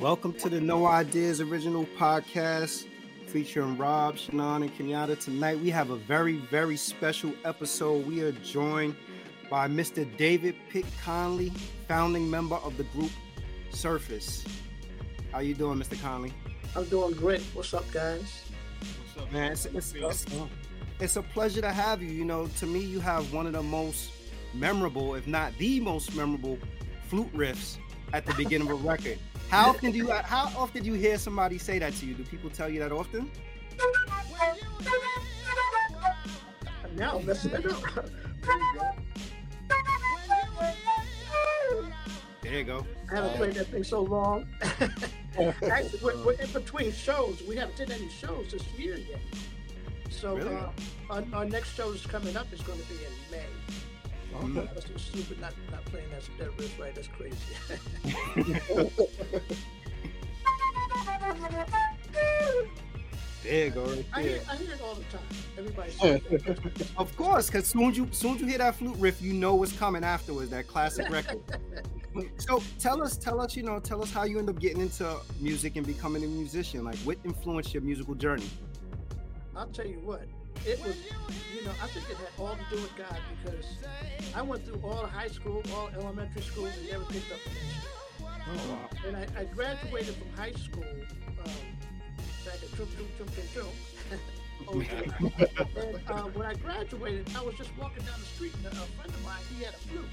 Welcome to the No Ideas Original Podcast featuring Rob, Shannon, and Kenyatta. Tonight we have a very, very special episode. We are joined by Mr. David Pic Conley, founding member of the group Surface. How you doing, Mr. Conley? I'm doing great. What's up, guys? What's up, man? It's, it's, it's, it's a pleasure to have you. You know, to me, you have one of the most memorable, if not the most memorable, flute riffs at the beginning of a record. How often do you how often do you hear somebody say that to you? Do people tell you that often? Now, listen. There you go. I haven't played that thing so long. Actually, we're, we're, in between shows. We haven't did any shows this year yet. So really? uh, our, our, next show is coming up is going to be in May. Okay. That's so stupid not, not playing that, that riff right. That's crazy. there you go. Right I, hear, I hear it all the time. Everybody Of course, because soon you soon you hear that flute riff, you know what's coming afterwards. That classic record. so tell us, tell us, you know, tell us how you end up getting into music and becoming a musician. Like, what influenced your musical journey? I'll tell you what it was, you know, I think it had all to do with God because I went through all high school, all elementary school, and never picked up an. Oh, wow. And I, I graduated from high school um, back at Troop, Troop, Troop, Troop, Troop. and uh, when I graduated, I was just walking down the street, and a friend of mine, he had a flute.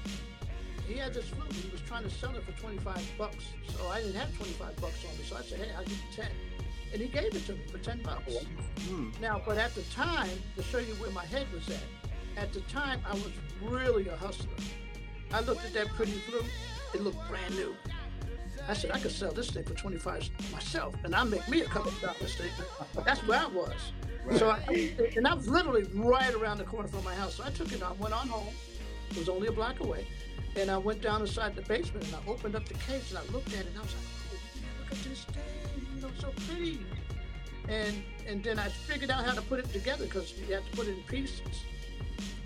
He had this flute, and he was trying to sell it for 25 bucks. So I didn't have 25 bucks on me, so I said, hey, I'll give you 10 and he gave it to me for 10 bucks. Mm. Now, but at the time, to show you where my head was at, at the time, I was really a hustler. I looked at that pretty blue, it looked brand new. I said, I could sell this thing for 25 myself, and I'll make me a couple of dollars. That's where I was. Right. So, I, and I was literally right around the corner from my house. So I took it, I went on home. It was only a block away. And I went down inside the basement and I opened up the case and I looked at it and I was like, oh, look at this thing so pretty. And and then I figured out how to put it together because you have to put it in pieces.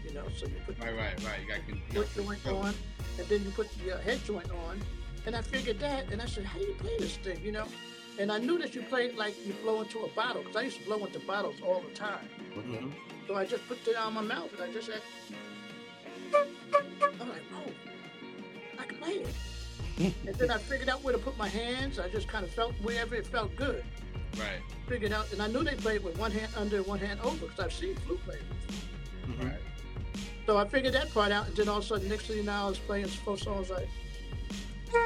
You know, so you put right, right, right. You got the foot joint on, and then you put the uh, head joint on. And I figured that, and I said, how do you play this thing? You know, and I knew that you played like you blow into a bottle because I used to blow into bottles all the time. Mm-hmm. So I just put it on my mouth and I just said, I'm like, oh, I can play it and then I figured out where to put my hands. I just kind of felt wherever it felt good. Right. Figured out, and I knew they played with one hand under, one hand over, because I've seen flute players. Mm-hmm. Right. So I figured that part out, and then all of a sudden, next thing you know, I was playing four songs like.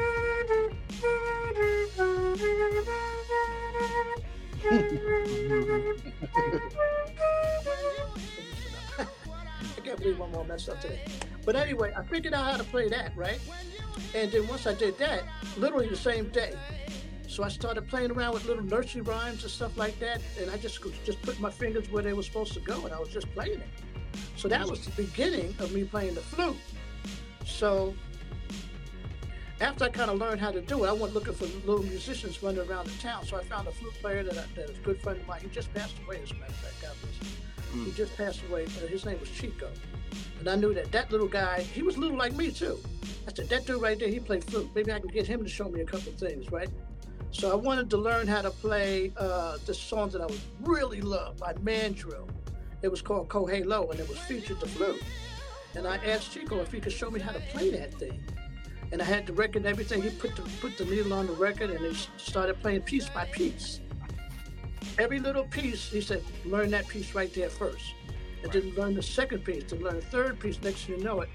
I can't believe I'm all messed up today. But anyway, I figured out how to play that, right? And then once I did that, literally the same day, so I started playing around with little nursery rhymes and stuff like that, and I just just put my fingers where they were supposed to go, and I was just playing it. So that was the beginning of me playing the flute. So after I kind of learned how to do it, I went looking for little musicians running around the town. So I found a flute player that, I, that a good friend of mine. He just passed away, as a matter of fact. God bless him. Mm. He just passed away. Uh, his name was Chico. And I knew that that little guy, he was little like me too. I said, that dude right there, he played flute. Maybe I can get him to show me a couple things, right? So I wanted to learn how to play uh, the songs that I was really loved by Mandrill. It was called Kohei Low, and it was featured the flute. And I asked Chico if he could show me how to play that thing. And I had the record and everything. He put the, put the needle on the record and he started playing piece by piece. Every little piece, he said, learn that piece right there first. And right. then learn the second piece, then learn the third piece, next thing you know it.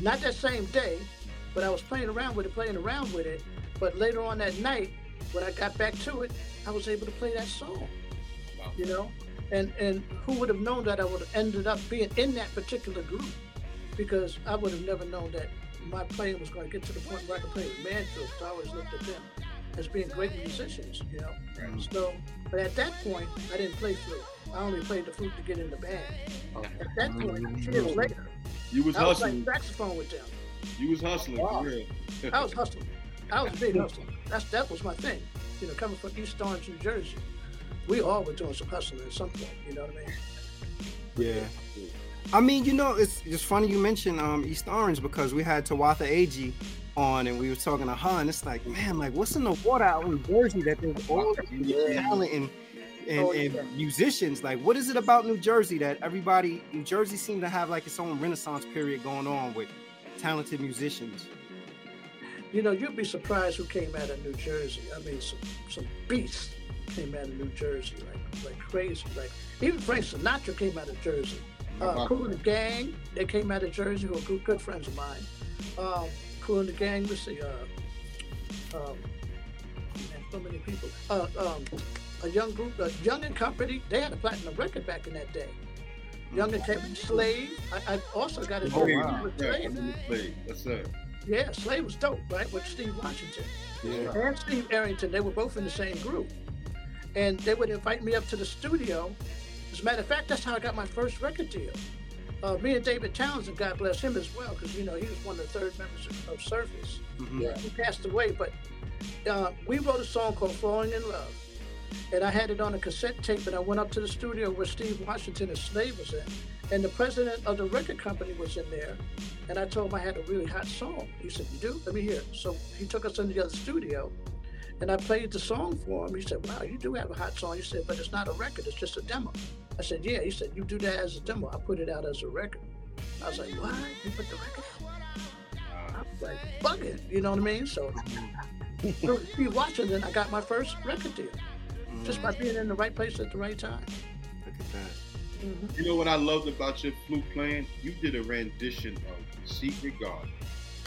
Not that same day, but I was playing around with it, playing around with it. But later on that night, when I got back to it, I was able to play that song. Wow. You know, and and who would have known that I would have ended up being in that particular group? Because I would have never known that my playing was going to get to the point where I could play with Mandrill. I always looked at them as being great musicians, you know. Right. So, but at that point, I didn't play flute. I only played the flute to get in the band. Okay. At that point, years later, you was I hustling. was like saxophone with them. You was hustling. Wow. I was hustling. I was big hustling. That's that was my thing. You know, coming from East Orange, New Jersey, we all were doing some hustling at some point. You know what I mean? Yeah. I mean, you know, it's it's funny you mentioned um, East Orange because we had Tawatha Agee on, and we were talking to Han. It's like, man, like what's in the water out in New Jersey that there's all this talent and and, Oh, and yeah. musicians. Like, what is it about New Jersey that everybody New Jersey seems to have like its own renaissance period going on with talented musicians? You know, you'd be surprised who came out of New Jersey. I mean, some some beasts came out of New Jersey, like like crazy. Like even Frank Sinatra came out of Jersey. Uh, Uh-huh. Kool and Gang, they came out of Jersey, who are good, good friends of mine. Um, Kool and the Gang, let's see, uh, um, man, so many people. Uh, um, a young group, uh, Young and Company, they had a platinum record back in that day. Young and Company, Slave. I, I also got a Oh, wow. Slave. plate. Yes, sir. Yeah, Slave was dope, right? With Steve Washington Yeah. and Steve Arrington, they were both in the same group. And they would invite me up to the studio. As a matter of fact, that's how I got my first record deal. Uh, me and David Townsend, God bless him as well, because you know he was one of the third members of, of Surface. Mhm. Yeah. He passed away, but uh, we wrote a song called "Falling in Love," and I had it on a cassette tape. And I went up to the studio where Steve Washington and Slave was in, and the president of the record company was in there. And I told him I had a really hot song. He said, "You do? Let me hear." it." So he took us into the other studio, and I played the song for him. He said, "Wow, you do have a hot song." He said, "But it's not a record; it's just a demo." I said, "Yeah." He said, "You do that as a demo. I put it out as a record." I was like, "What? You put the record out?" I was like, "Bugging," you know what I mean? So, through watching. Then I got my first record deal just by being in the right place at the right time. Look at that. Mhm. You know what I loved about your flute playing? You did a rendition of Secret Garden.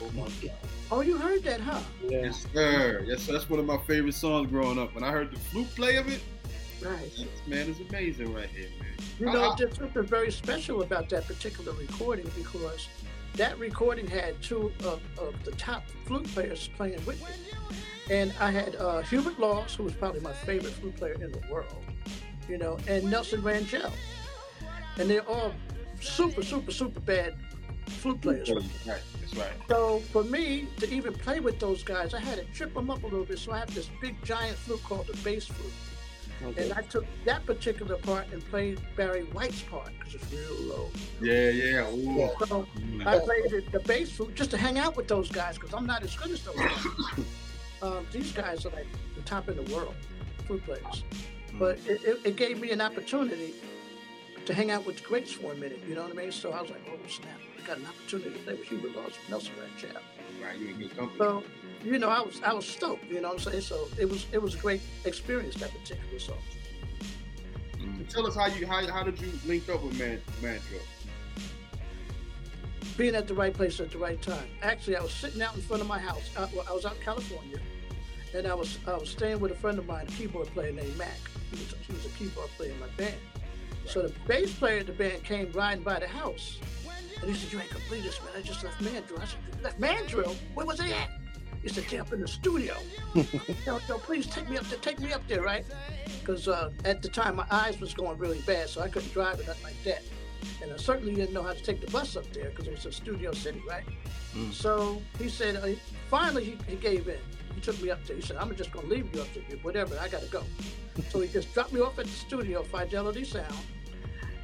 Oh my God. Oh, you heard that, huh? Yeah. Yes, sir. Yes, sir. That's one of my favorite songs growing up. When I heard the flute play of it, Right. this man is amazing right here, man. You know, I- there's something very special about that particular recording because that recording had two of, of the top flute players playing with me. And I had uh, Hubert Laws, who was probably my favorite flute player in the world, you know, and Nelson Rangell. And they're all super, super, super bad flute players. Right, that's right. So for me to even play with those guys, I had to trip them up a little bit. So I have this big giant flute called the bass flute. Okay. And I took that particular part and played Barry White's part because it's real low. Yeah, yeah. Ooh. So Mm. I played the, the bass flute just to hang out with those guys because I'm not as good as those guys. um, these guys are like the top in the world, flute players. But it, it, it gave me an opportunity to hang out with the greats for a minute. You know what I mean? So I was like, oh snap! I got an opportunity to play with Hubert Laws, Nelson Rangell. Right, you in good company. So you know, I was I was stoked. You know what I'm saying? So it was it was a great experience that particular song. So tell us how you how, how did you link up with Man Mandrill? being at the right place at the right time. Actually, I was sitting out in front of my house. I, well, I was out in California, and I was I was staying with a friend of mine, a keyboard player named Mac. He was, he was a keyboard player in my band. So the bass player of the band came riding by the house, and he said, "You ain't gonna this, man. I just left Mandrill." I said, "You left Mandrill? Where was he at?" He said, "Yeah, up in the studio." yo, yo, please take me up there. Take me up there, right? Because uh, at the time my eyes was going really bad, so I couldn't drive it nothing like that. And I certainly didn't know how to take the bus up there because it was a studio city, right? Mm. So he said, uh, finally he, he gave in. He took me up there. He said, I'm just going to leave you up there, whatever, I got to go. so he just dropped me off at the studio, Fidelity Sound.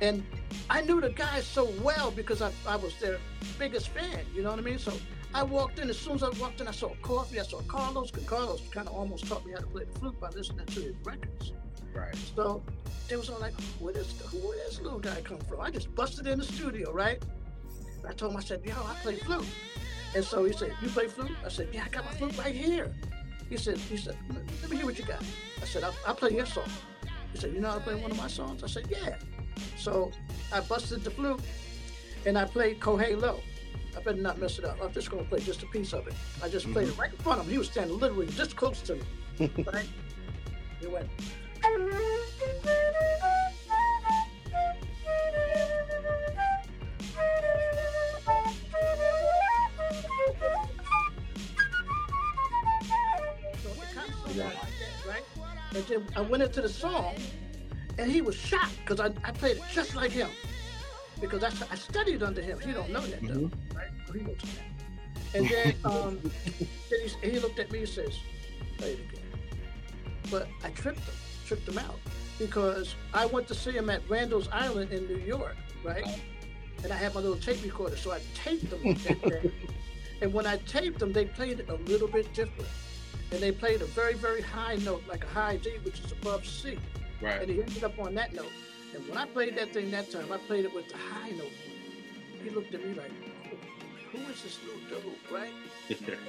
And I knew the guys so well because I, I was their biggest fan, you know what I mean? So I walked in, as soon as I walked in, I saw Coffee, I saw Carlos, because Carlos kind of almost taught me how to play the flute by listening to his records. Right. So they was all like, where does where this little guy come from? I just busted in the studio, right? I told him, I said, yo, I play flute. And so he said, you play flute? I said, yeah, I got my flute right here. He said, he said, let me hear what you got. I said, I'll, I'll play your song. He said, you know how to play one of my songs? I said, yeah. So I busted the flute and I played Kohei Low. I better not mess it up. I'm just gonna play just a piece of it. I just played it mm-hmm. right in front of him. He was standing literally just close to me. right? He went. So it kind of started right? And then I went into the song, and he was shocked because I, I played it just like him. Because I, I studied under him. He don't know that though, mm-hmm. He knows that. And then, um, then he, he looked at me and says, "Play it again." But I tripped him, tripped him out because I went to see him at Randall's Island in New York, right? And I had my little tape recorder, so I taped him that day. And when I taped them, they played it a little bit different. And they played a very, very high note, like a high D, which is above C. Right. And he ended up on that note. And when I played that thing that time, I played it with the high note. He looked at me like, who is this little dude, right?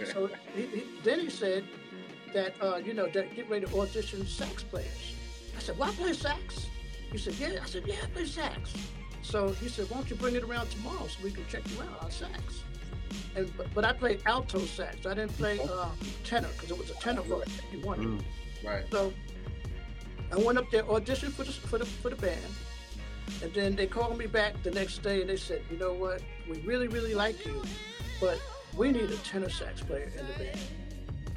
so he, he, then he said that, uh, you know, that get ready to audition sax players. I said, well, I play sax. He said, yeah. I said, yeah, I play sax. So he said, why don't you bring it around tomorrow so we can check you out on sax? And but, but I played alto sax. I didn't play uh, tenor because it was a tenor role he wanted. Mm. right. So I went up there, auditioned for the for the for the band, and then they called me back the next day and they said, you know what, we really really like you, but we need a tenor sax player in the band.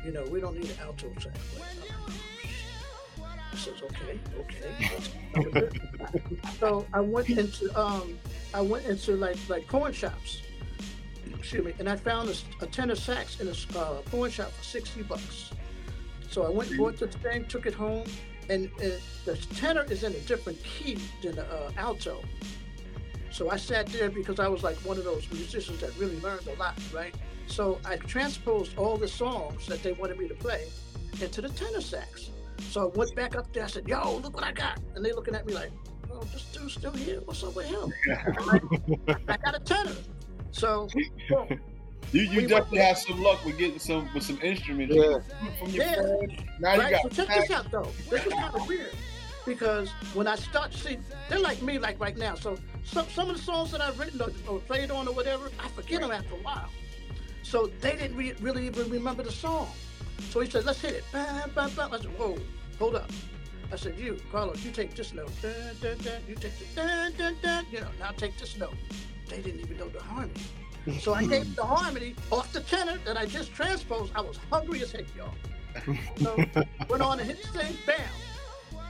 You know, we don't need an alto sax player. I says, okay, okay. so I went into um, I went into like like pawn shops. Excuse me, and I found a, a tenor sax in a uh, shop for sixty bucks. So I went and bought the thing, took it home, and, and the tenor is in a different key than the uh, alto. So I sat there because I was like one of those musicians that really learned a lot, right? So I transposed all the songs that they wanted me to play into the tenor sax. So I went back up there. I said, "Yo, look what I got!" And they looking at me like, "Oh, this dude's still here. What's up with him?" I got a tenor. So boom. You you We definitely went- had some luck with getting some with some instruments Yeah. from your Yeah. friends. Now right? you So check this out though. This is kind of weird because when I start, see, they're like me, like right now. So some some of the songs that I've written or, or played on or whatever, I forget them after a while. So they didn't re- really even remember the song. So he said, "Let's hit it." Bam, bam, bam. I said, "Whoa, hold up." I said, "You, Carlos, you take this note. Dun, dun, dun. You take the dun, dun, dun. You know, now take this note." They didn't even know the harmony. So I gave the harmony off the tenor that I just transposed. I was hungry as heck, y'all. So went on and hit the thing, bam.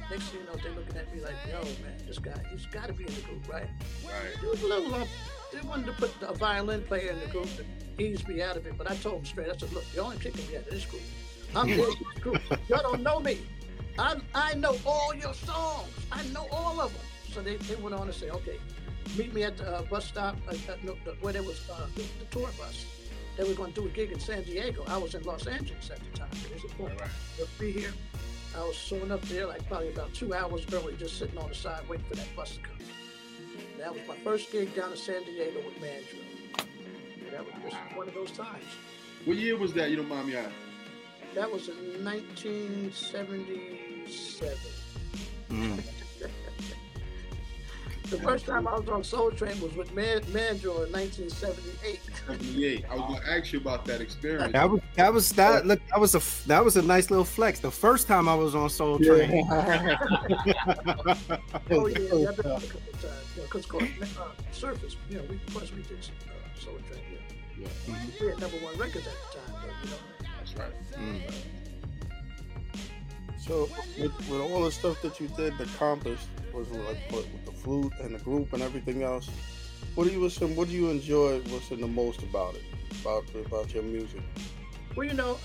Next thing you know, they're looking at me like, yo, man, this guy, he's got to be in the group, right? right. It was a little, uh, they wanted to put a violin player in the group to ease me out of it, but I told them straight, I said, look, you're only kicking me out of this group. I'm in this group. Y'all don't know me. I, I know all your songs. I know all of them. So they, they went on to say, okay, meet me at the uh, bus stop, uh, uh, no, the, where there was uh, the, the tour bus. They were going to do a gig in San Diego. I was in Los Angeles at the time. They said, "Boom, Right, right. You'll be here. I was showing up there like probably about two hours early, just sitting on the side waiting for that bus to come. That was my first gig down in San Diego with Mandrill. And that was just one of those times. What year was that? You don't mind me asking. That was in 1977. Mm. The first time I was on Soul Train was with Man- Mandrill in 1978. 78. I was gonna ask you about that experience. That was that was that look that was a that was a nice little flex. The first time I was on Soul Train. Oh yeah, yeah, I've been on a couple of times. You know, because uh, Surface, you know, we plus we did uh, Soul Train. Yeah. Yeah, We had number one records at the time, but you know. that's right. Mm. So with, with all the stuff that you did accomplished was like what, with the flute and the group and everything else. What do you listen? What do you enjoy? Listen the most about it? About about your music? Well, you know,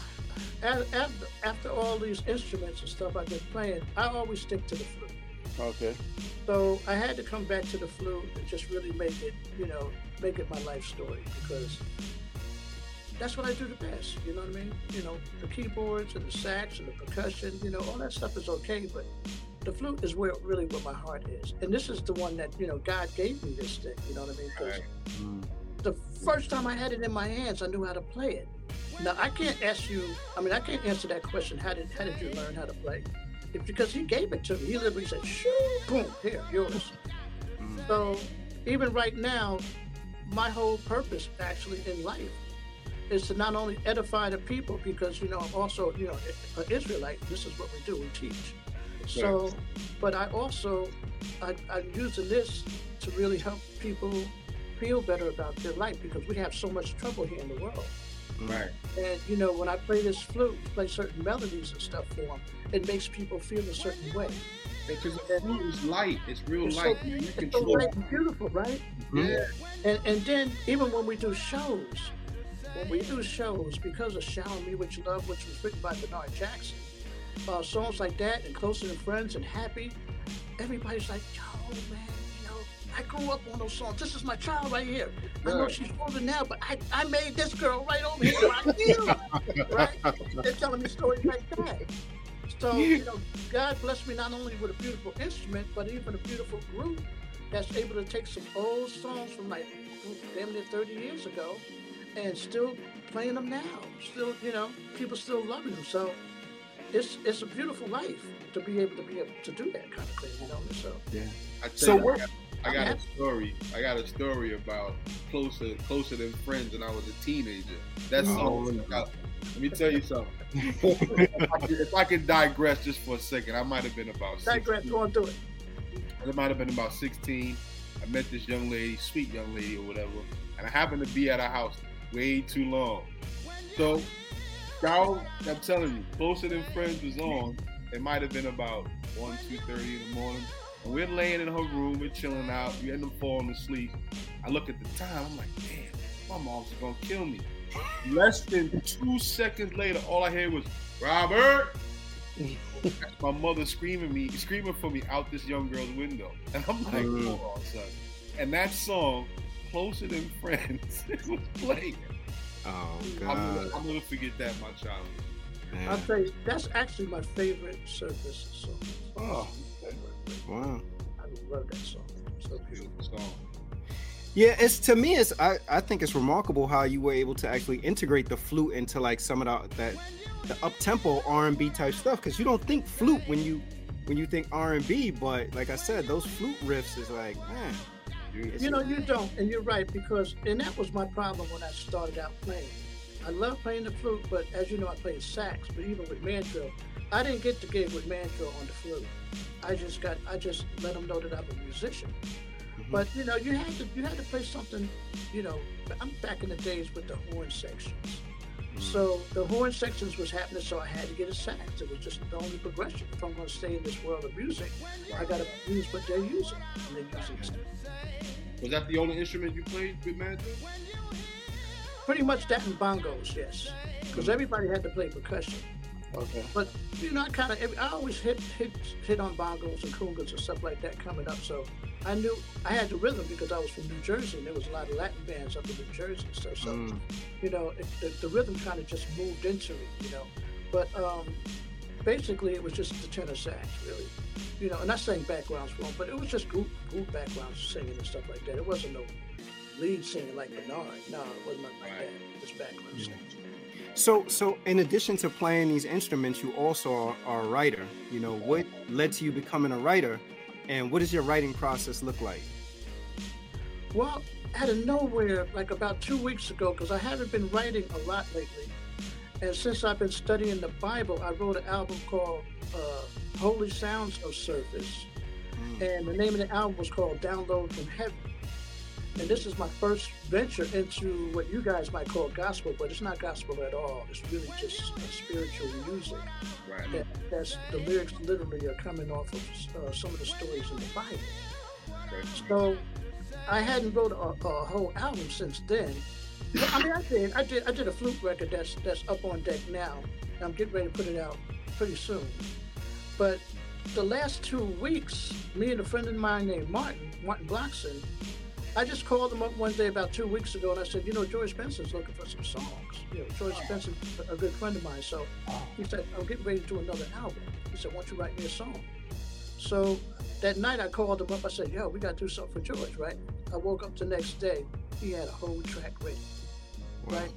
after, after all these instruments and stuff I've been playing, I always stick to the flute. Okay. So I had to come back to the flute and just really make it, you know, make it my life story because that's what I do the best. You know what I mean? You know, the keyboards and the sax and the percussion, you know, all that stuff is okay, but the flute is where really where my heart is. And this is the one that, you know, God gave me this thing, you know what I mean? 'Cause Right. Mm. the first time I had it in my hands, I knew how to play it. Now I can't ask you. I mean, I can't answer that question. How did how did you learn how to play? It's because he gave it to me. He literally said, "Shoo, boom, here, yours." Mm. So even right now, my whole purpose actually in life is to not only edify the people because you know I'm also you know an Israelite. This is what we do. We teach. So, but I also I, I'm using this to really help people feel better about their life because we have so much trouble here in the world. Right. And you know, when I play this flute, play certain melodies and stuff for them, it makes people feel a certain way. Because the fruit is light. It's real It's so, light. you, you it's so light and beautiful, right? Mm-hmm. Yeah. And and then even when we do shows, when we do shows, because of "Shower Me with Your Love," which was written by Bernard Jackson, uh, songs like that and "Closer Than Friends" and "Happy," everybody's like, "Yo, man, you know, I grew up on those songs. This is my child right here. I know she's older now, but I, I made this girl right over here you. right? They're telling me stories like that. So, you know, God blessed me not only with a beautiful instrument, but even a beautiful group that's able to take some old songs from like damn near 30 years ago and still playing them now. Still, you know, people still loving them. So it's it's a beautiful life to be able to be able to do that kind of thing, you know. So yeah. I so you, what? I got, I got a story. I got a story about closer closer than friends when I was a teenager. That's oh, no. Let me tell you something. if, I could, if, I could, digress just for a second, I might have been about. Digress, go on, do it. It might have been about 16. I met this young lady, sweet young lady or whatever, and I happened to be at her house way too long. So, y'all, I'm telling you, closer than friends was on. It might have been about one, two thirty in the morning. And we're laying in her room, we're chilling out, we end up falling asleep. I look at the time, I'm like, damn, my mom's gonna kill me. Less than two seconds later, all I hear was, Robert! my mother screaming me, screaming for me out this young girl's window. And I'm like, mm. hold on, son. And that song, Closer Than Friends, was playing. Oh God! I'll never, I'll never forget that my childhood. Man. I'll tell you, that's actually my favorite Surface song. Oh, wow! I love that song. So beautiful song. Yeah, it's to me, it's I, I think it's remarkable how you were able to actually integrate the flute into like some of the that the up tempo R and B type stuff because you don't think flute when you when you think R and B, but like I said, those flute riffs is like man. You know, you don't, and you're right because, and that was my problem when I started out playing. I love playing the flute, but as you know, I play sax. But even with Mandrill, I didn't get the gig with Mandrill on the flute. I just got, I just let them know that I'm a musician. Mm-hmm. But you know, you had to, you had to play something. You know, I'm back in the days with the horn sections. So the horn sections was happening, so I had to get a sax. It was just the only progression. If I'm going to stay in this world of music, I got to use what they're using, and they're using. Was that the only instrument you played with Mandrill? Pretty much that and bongos, yes. Because everybody had to play percussion. Okay. But you know, I kind of I always hit hit hit on bongos and congas and stuff like that coming up. So I knew I had the rhythm because I was from New Jersey and there was a lot of Latin bands up in New Jersey and stuff. So mm. you know, it, the, the, rhythm kind of just moved into it. You know, but um, basically it was just the tenor sax, really you know, and I sang backgrounds for him, but it was just group group backgrounds singing and stuff like that. It wasn't no lead singing like Bernard. No, it wasn't nothing like that. Just background mm-hmm. singing. So, so in addition to playing these instruments, you also are, are, a writer. You know, what led to you becoming a writer, and what does your writing process look like? Well, out of nowhere, like about two weeks ago, because I haven't been writing a lot lately, and since I've been studying the Bible, I wrote an album called uh, Holy Sounds of Service," Mm. And the name of the album was called Download from Heaven. And this is my first venture into what you guys might call gospel, but it's not gospel at all. It's really just spiritual music. Right. That, that's the lyrics literally are coming off of uh, some of the stories in the Bible. Okay. So I hadn't wrote a, a, whole album since then. I mean, I did. I did. I did a flute record that's that's up on deck now. I'm getting ready to put it out pretty soon. But the last two weeks, me and a friend of mine named Martin, Martin Blockson, I just called him up one day about two weeks ago and I said, you know, George Benson's looking for some songs. You know, George Benson, a good friend of mine. So he said, I'm getting ready to do another album. He said, why don't you write me a song? So that night I called him up. I said, yo, we got to do something for George, right? I woke up the next day. He had a whole track ready, wow. right?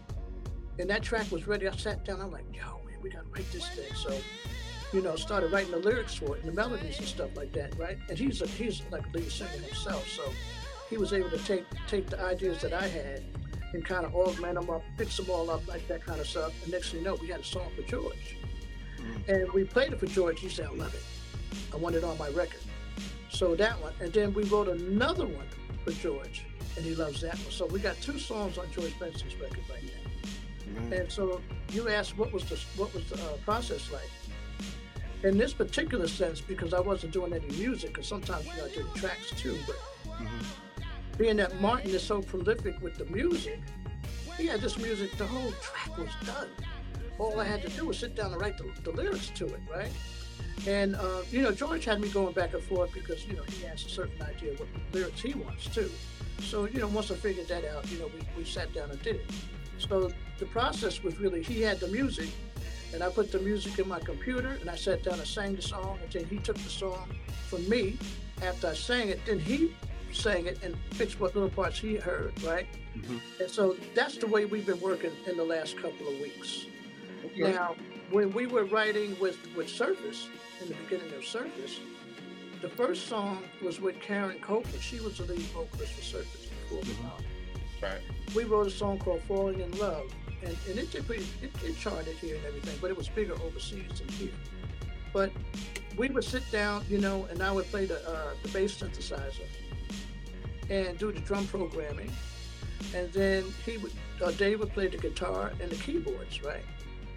And that track was ready. I sat down. I'm like, yo, man, we got to write this thing. So you know, started writing the lyrics for it and the melodies and stuff like that, right? And he's a, he's like a lead singer himself, so he was able to take take the ideas that I had and kind of augment them up, fix them all up like that kind of stuff. And next thing you know, we had a song for George, mm-hmm. and we played it for George. He said, "I love it. I want it on my record." So that one, and then we wrote another one for George, and he loves that one. So we got two songs on George Benson's record right now. Mm-hmm. And so you asked what was the what was the uh, process like? in this particular sense, because I wasn't doing any music, because sometimes you know I do tracks too, but mm-hmm. Being that Martin is so prolific with the music, he had this music, the whole track was done. All I had to do was sit down and write the, the lyrics to it, right? And uh, you know, George had me going back and forth because you know he has a certain idea what lyrics he wants too. So you know, once I figured that out, you know, we, we sat down and did it. So the process was really he had the music, and I put the music in my computer, and I sat down and sang the song, and then he took the song from me after I sang it. Then he sang it and fixed what little parts he heard, right? Mhm. And so that's the way we've been working in the last couple of weeks. Okay. Now, when we were writing with, with Surface, in the beginning of Surface, the first song was with Karen Copeland. She was the lead vocalist for Surface before we Mhm. out. Right. We wrote a song called Falling in Love, and, and it did pretty, it, it charted here and everything, but it was bigger overseas than here. But we would sit down, you know, and I would play the, uh, the bass synthesizer and do the drum programming. And then he would, uh, Dave would play the guitar and the keyboards, right?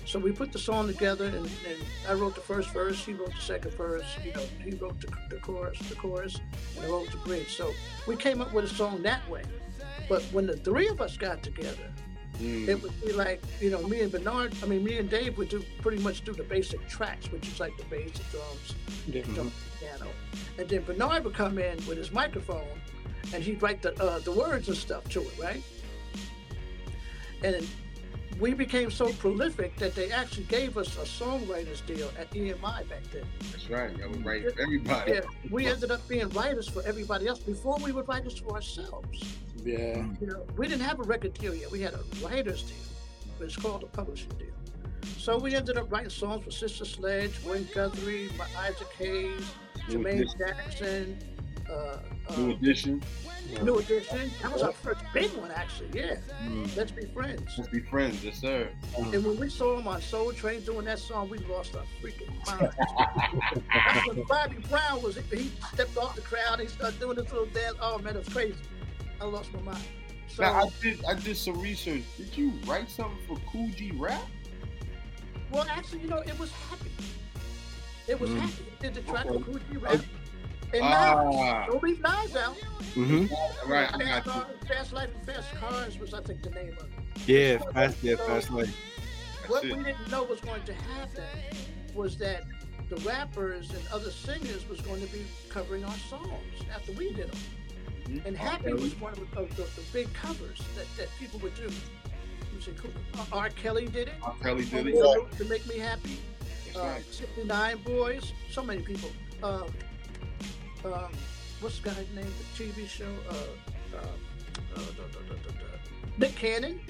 So we put the song together, and, and I wrote the first verse. He wrote the second verse. You know, he wrote the, the chorus, the chorus, and I wrote the bridge. So we came up with a song that way. But when the three of us got together, Mm. it would be like you know me and Bernard. I mean, me and Dave would do pretty much do the basic tracks, which is like the bass, the drums, drum, piano, and then Bernard would come in with his microphone, and he'd write the uh, the words and stuff to it, right? And we became so prolific that they actually gave us a songwriters deal at EMI back then. That's right. I would write for everybody. Yeah, we ended up being writers for everybody else before we were writers for ourselves. Yeah. You know, we didn't have a record deal yet. We had a writer's deal, but it's called a publishing deal. So we ended up writing songs for Sister Sledge, Gwen Guthrie, my Isaac Hayes, Jermaine Jackson, uh, uh, New edition. New Edition. That was our first big one, actually. Yeah, Mm. Let's Be Friends. Let's be friends, yes sir. And when we saw him on Soul Train doing that song, we lost our freaking minds. That's when Bobby Brown was. He stepped off the crowd. He started doing this little dance. Oh man, it was crazy. I lost my mind. So Now I did I did some research. Did you write something for Kool G Rap? Well, actually, you know, it was happy. It was Mm. happy. It did the track Okay. with Kool G Rap. And now, don't leave knives out. Mm-hmm. right. I Fast, got you. Cars, Fast Life and Fast Cars was, I think, the name of it. Yeah, fast, yeah, fast life. What we didn't know was going to happen was that the rappers and other singers was going to be covering our songs after we did them. Mhm. And Happy was one of the, of the, the big covers that, that people would do. It was cool. Uh, R. Kelly did it. R. Kelly did it. To make me happy. That's uh, 69 Boys, so many people. Um, um, what's the guy's name? The TV show? Uh, uh, uh, da, da, da, da, da. Nick Cannon.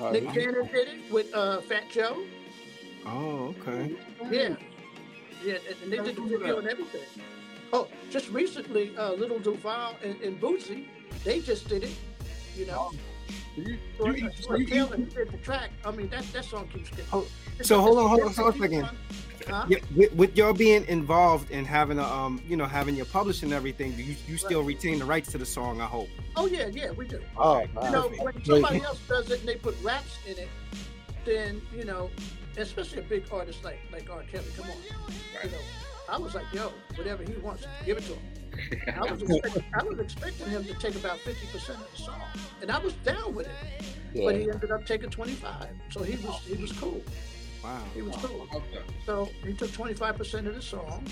All Nick right. Cannon did it with uh, Fat Joe. Oh, okay. Yeah. Yeah, and, and they did the video and everything. Oh, just recently, uh, Little Duval and, and Bootsy, they just did it. You know, You- Troy, you- Troy you- Taylor he did the track. I mean, that, that song keeps getting. Oh, so hold on, hold on, hold on a second. Huh? Yeah, with, with y'all being involved and having a um, you know, having your publishing and everything, do you you still retain the rights to the song? I hope. Oh yeah, yeah, we do. Oh, You know, when somebody else does it and they put raps in it, then you know, especially a big artist like like R. Kelly. Come on, you know, I was like, yo, whatever he wants, give it to him. I was expecting, I was expecting him to take about fifty percent of the song, and I was down with it. But he ended up taking twenty five, so he was he was cool. Wow. He was cool. Okay. So he took 25% of the song.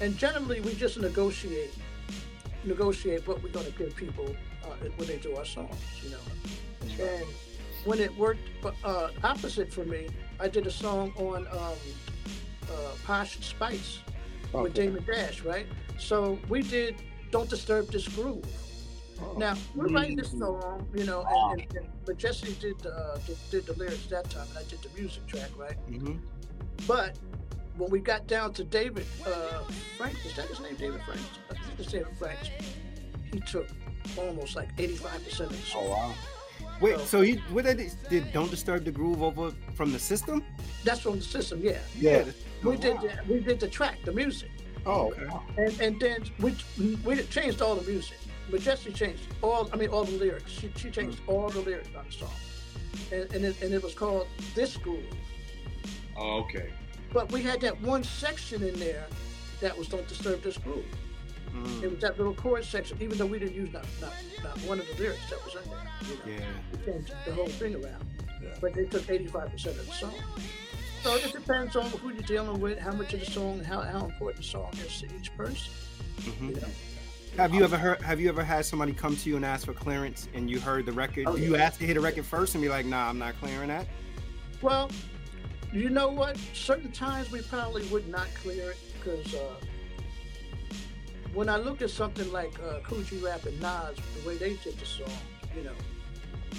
And generally, we just negotiate, negotiate what we're going to give people uh, when they do our songs, you know. And when it worked uh, opposite for me, I did a song on um, uh, Posh Spice with Okay. Damon Dash, right? So we did Don't Disturb This Groove. Oh. Now we're writing this song, you know, and, and, and but Jesse did uh, did, did the lyrics that time, and I did the music track, right? Mm-hmm. But when we got down to David uh, Frank, is that his name, David Frank? I think it's David Frank. He took almost like 85% of the Oh wow. Wait, so he what they did, did don't disturb the groove over from the system? That's from the system, yeah. Yeah. We did the, we did the track, the music, Oh. Okay. and and then we we changed all the music. But Jesse changed all, I mean, all the lyrics. She, she changed all the lyrics on the song, and and it, and it was called This Groove. Oh, okay. But we had that one section in there that was Don't Disturb This Groove. Mm, It was that little chorus section, even though we didn't use not, not, not one of the lyrics that was in there. You know, yeah. we changed the whole thing around. Yeah. But they took 85% of the song. So it depends on who you're dealing with, how much of the song, how, how important the song is to each person. Mhm. You know? Have you ever heard? Have you ever had somebody come to you and ask for clearance, and you heard the record? Oh, Do you yeah. ask to hear the record first and be like, "Nah, I'm not clearing that"? Well, you know what? Certain times we probably would not clear it because uh, when I look at something like uh, Kool G Rap and Nas, the way they did the song, you know,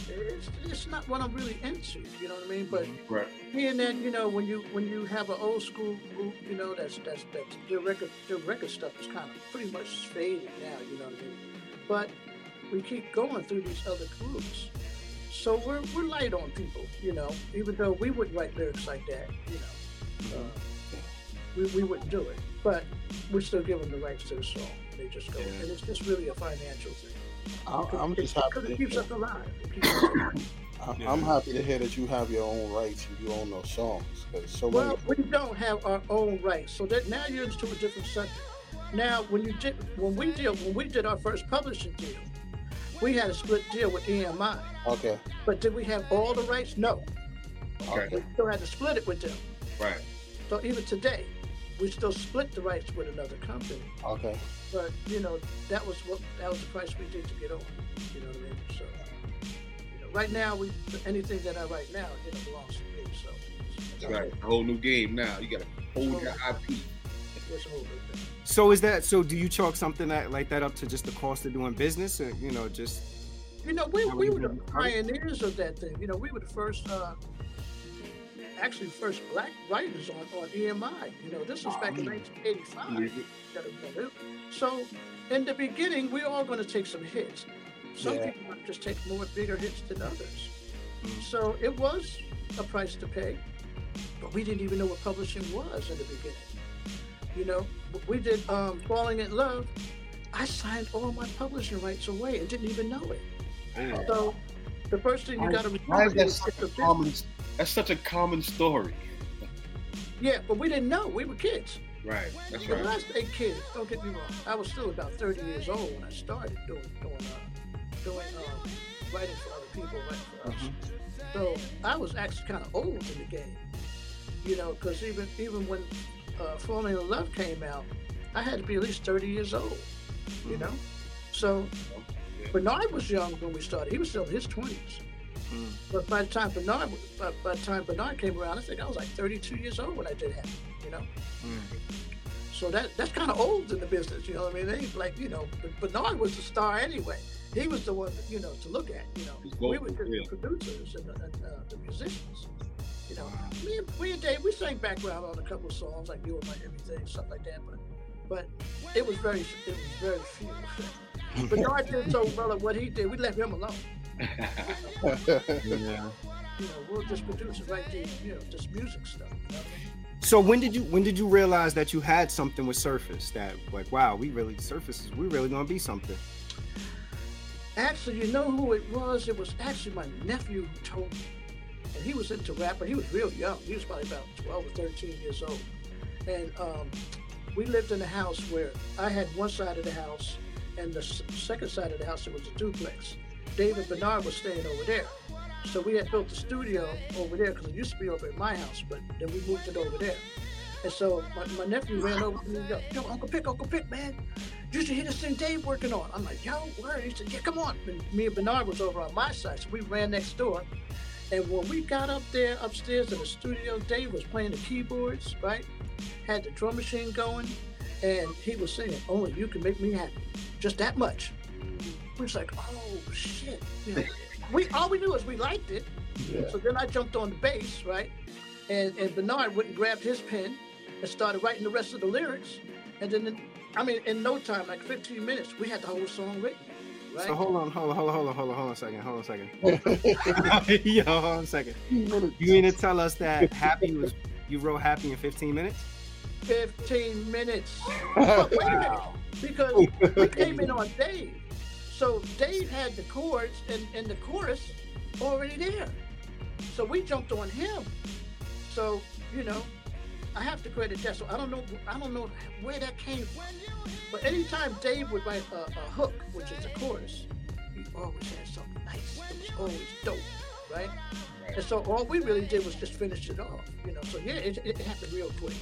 it's, it's not what I'm really into. You know what I mean? But Right. hearing that, you know, when you when you have an old school group, you know, that's that's that's their record their record stuff is kind of pretty much faded now. You know what I mean? But we keep going through these other groups. So we're, we're light on people, you know, even though we wouldn't write lyrics like that, you know. Uh, we, we wouldn't do it. But we're still give them the rights to the song. They just go. Yeah. And it's just really a financial thing. I, I'm just happy. Because To it keeps hear, us alive. It keeps us alive. I, Yeah. I'm happy to hear that you have your own rights and you own those songs. so many. Well, we don't have our own rights, so that now you're into a different subject. Now, when you did, when we deal, when we did our first publishing deal, we had a split deal with EMI. Okay. But did we have all the rights? No. Okay. We still had to split it with them. Right. So even today, we still split the rights with another company. Okay. But you know, that was what that was the price we did to get on. You know what I mean? So, you know, right now, we anything that I write now, you know, belongs to me. So, That's right. A whole new game now. You gotta hold your IP. it's a whole good thing. So is that? So do you chalk something that like that up to just the cost of doing business, or you know, just You know, we, we we were the pioneers of that thing. You know, we were the first, uh, actually, first black writers on, on EMI. You know, this was back in 1985. Believe it. Gotta remember. So, in the beginning, we are all going to take some hits. Some Yeah. people just take more bigger hits than others. So it was a price to pay, but we didn't even know what publishing was in the beginning. You know, we did um, Falling in Love. I signed all my publishing rights away and didn't even know it. Man. So the first thing you got to remember is the common? That's such a common story. Yeah, but we didn't know. We were kids. Right. That's right. When. I say kids, don't get me wrong. I was still about 30 years old when I started doing doing uh, doing um, writing for other people, writing for. Mm-hmm. So I was actually kind of old in the game, you know, because even even when uh, Falling in Love came out, I had to be at least 30 years old, you know. So. Bernard was young when we started. He was still in his 20s. Mm. But by the time Bernard, by, by the time Bernard came around, I think I was like 32 years old when I did Happy, you know. So that that's kind of old in the business, you know what I mean? They ain't like, you know, but Bernard was the star anyway. He was the one, you know, to look at, you know. We were just yeah. the producers and, the, and uh, the musicians, you know. Me and, me and Dave, we sang background on a couple of songs, like You Are My Everything, stuff like that, but but it was very, it was very few. Bernard did so well at what he did, we left him alone. Yeah. You know, we'll just produce and write the, you know, just music stuff. You know I mean? So when did you when did you realize that you had something with Surface that like wow we really Surface is we really gonna be something? Actually, you know who it was? It was actually my nephew who told me. And he was into rap, but he was real young. He was probably about 12 or 13 years old. And um, we lived in a house where I had one side of the house, and the second side of the house, it was a duplex. David Bernard was staying over there. So we had built the studio over there because it used to be over at my house, but then we moved it over there. And so my, my nephew ran over to me and go, yo, Uncle Pic, Uncle Pic, man, you should hear this thing Dave working on. I'm like, yo, where? He said, yeah, come on. And me and Bernard was over on my side, so we ran next door. And when we got up there upstairs in the studio, Dave was playing the keyboards, right? Had the drum machine going, and he was singing, "Only you can make me happy," just that much. We was like, "Oh shit!" You know, we all we knew is we liked it. Yeah. So then I jumped on the bass, right? And and Bernard went and grabbed his pen and started writing the rest of the lyrics. And then, I mean, in no time, like 15 minutes, we had the whole song written, right? So hold on, hold on, hold on, hold on, hold on, hold on a second, hold on a second. Yo, hold on a second. You mean to tell us that Happy was you wrote Happy in 15 minutes? 15 minutes. But wait a minute, because we came in on Dave. So Dave had the chords and, and the chorus already there. So we jumped on him. So, you know, I have to credit that. So I don't know I don't know where that came from. But anytime Dave would write a, a hook, which is the chorus, he always had something nice. It was always dope. right? And so all we really did was just finish it off, you know. So yeah, it, it happened real quick.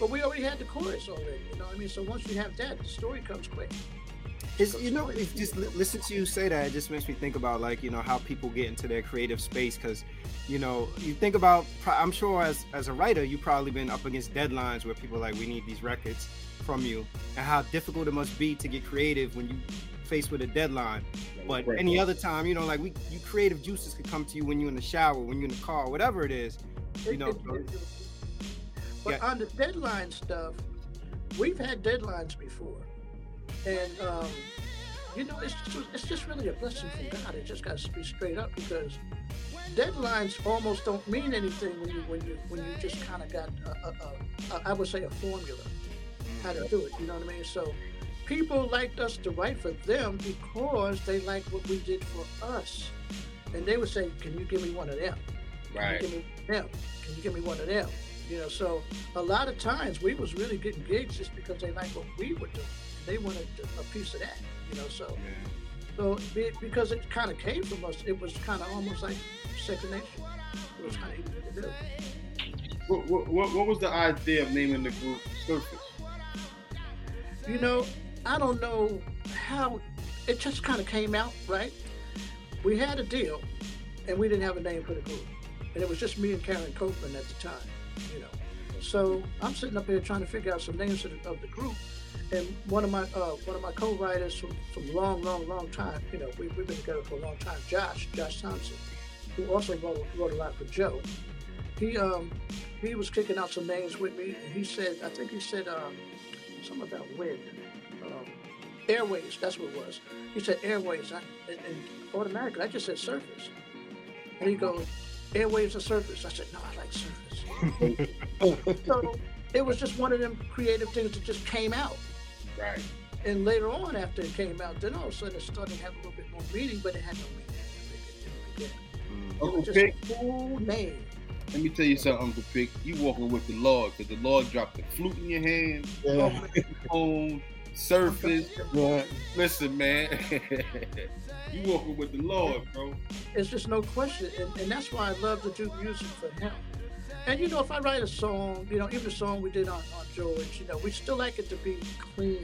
But we already had the chorus already, you know I mean? So once you have that, the story comes quick. It's, you know, it's just li- listen to you say that. It just makes me think about like you know how people get into their creative space because, you know, you think about. I'm sure as as a writer, you've probably been up against deadlines where people are like we need these records from you, and how difficult it must be to get creative when you faced with a deadline. But any other time, you know, like we, you creative juices could come to you when you're in the shower, when you're in the car, whatever it is. You know. but yeah. on the deadline stuff, we've had deadlines before and um, you know, it's just, it's just really a blessing from God. It just got to be straight up because deadlines almost don't mean anything when you when you when you just kind of got a, a, a, I would say a formula how to do it. You know what I mean? So people liked us to write for them because they liked what we did for us, and they would say, "Can you give me one of them? Right? Can you give me them? Can you give me one of them?" You know, so a lot of times we was really getting gigs just because they liked what we were doing they wanted a piece of that, you know. So, so because it kind of came from us, it was kind of almost like second nature. It was kind of easy to do. What, what, what was the idea of naming the group Surface? You know, I don't know how it just kind of came out, right? We had a deal, and we didn't have a name for the group, and it was just me and Karen Copeland at the time, you know. So I'm sitting up here trying to figure out some names of the, of the group, and one of my uh, one of my co-writers from, from long, long, long time, you know, we, we've been together for a long time, Josh, Josh Thompson, who also wrote, wrote a lot for Joe. He um he was kicking out some names with me, and he said, I think he said um, something about wind, um, airways. That's what it was. He said airways, I, and, and automatically I just said surface, and he goes, airwaves or surface. I said, no, I like surface. so it was just one of them creative things that just came out. Right. And later on, after it came out, then all of a sudden it started to have a little bit more meaning, but it had no meaning. Mm. Uncle Pic. Cool name. Let me tell you something, Uncle Pic. You walking with the Lord because the Lord dropped the flute in your hand, yeah. phone, surface. Yeah. Listen, man. you walking with the Lord, bro. It's just no question, and, and that's why I love to do music for Him. And you know, if I write a song, you know, even the song we did on, on George, you know, we still like it to be clean.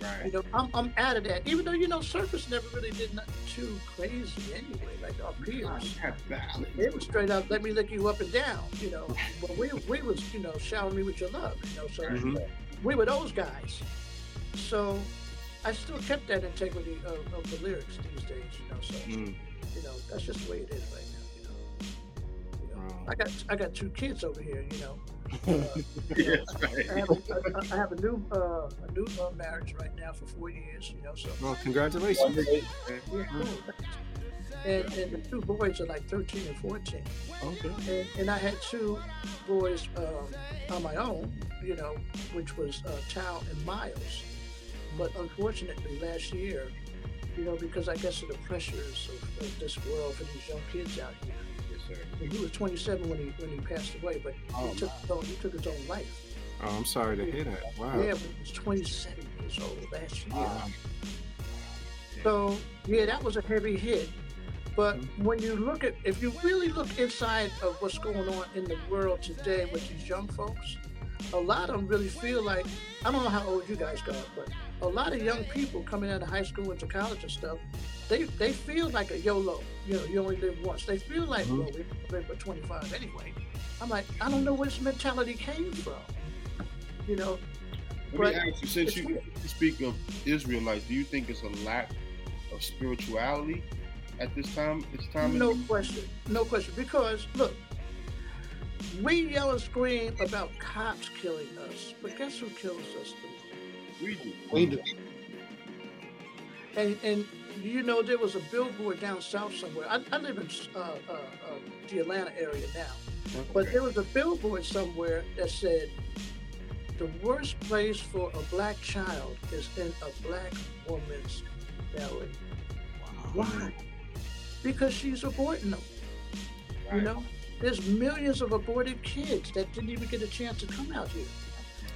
Right. You know, I'm, I'm out of that. Even though, you know, Surface never really did nothing too crazy anyway, like our peers. It was straight up, let me lick you up and down, you know. but we, we was, you know, showering me with your love, you know. So mm-hmm. we were those guys. So I still kept that integrity of, of the lyrics these days, you know. So, mm. you know, that's just the way it is right now. I got I got two kids over here, you know. Uh, yeah, I, have a, I, I have a new uh, a new uh, marriage right now for four years, you know. So well, congratulations. Yeah, cool. And, and the two boys are like 13 and 14. Okay. And, and I had two boys um, on my own, you know, which was uh, Tao and Miles. But unfortunately, last year, you know, because I guess of the pressures of, of this world for these young kids out here, he was 27 when he when he passed away, but oh, he, took his own, he took his own life. Oh, I'm sorry to hear that. Wow. Yeah, he was 27 years old last year. Um, so yeah, that was a heavy hit. But mm-hmm. when you look at, if you really look inside of what's going on in the world today with these young folks, a lot of them really feel like I don't know how old you guys got, but a lot of young people coming out of high school into college and stuff, they they feel like a YOLO. You know, you only live once. They feel like, mm-hmm. well, we live for 25 anyway. I'm like, I don't know where this mentality came from. You know. Let me ask you, since you speak of Israelites, do you think it's a lack of spirituality at this time? It's time. No question. No question. Because look, we yell and scream about cops killing us, but guess who kills us the? We do. We do. And, and you know, there was a billboard down south somewhere. I, I live in uh, uh, uh, the Atlanta area now, okay. but there was a billboard somewhere that said, "The worst place for a black child is in a black woman's belly." Wow. Why? Because she's aborting them. Right. You know, there's millions of aborted kids that didn't even get a chance to come out here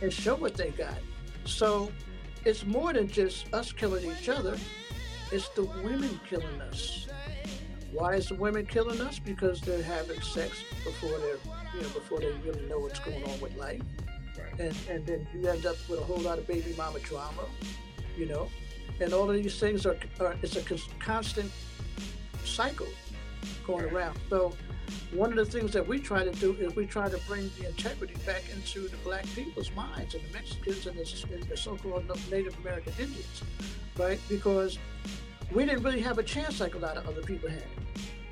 and show what they got. So it's more than just us killing each other, it's the women killing us. Why is the women killing us? Because they're having sex before they're, you know, before they really know what's going on with life. Right. And, and then you end up with a whole lot of baby mama drama, you know, and all of these things are, are it's a constant cycle going around. So one of the things that we try to do is we try to bring the integrity back into the black people's minds and the Mexicans and the, the so-called Native American Indians, right? Because we didn't really have a chance like a lot of other people had.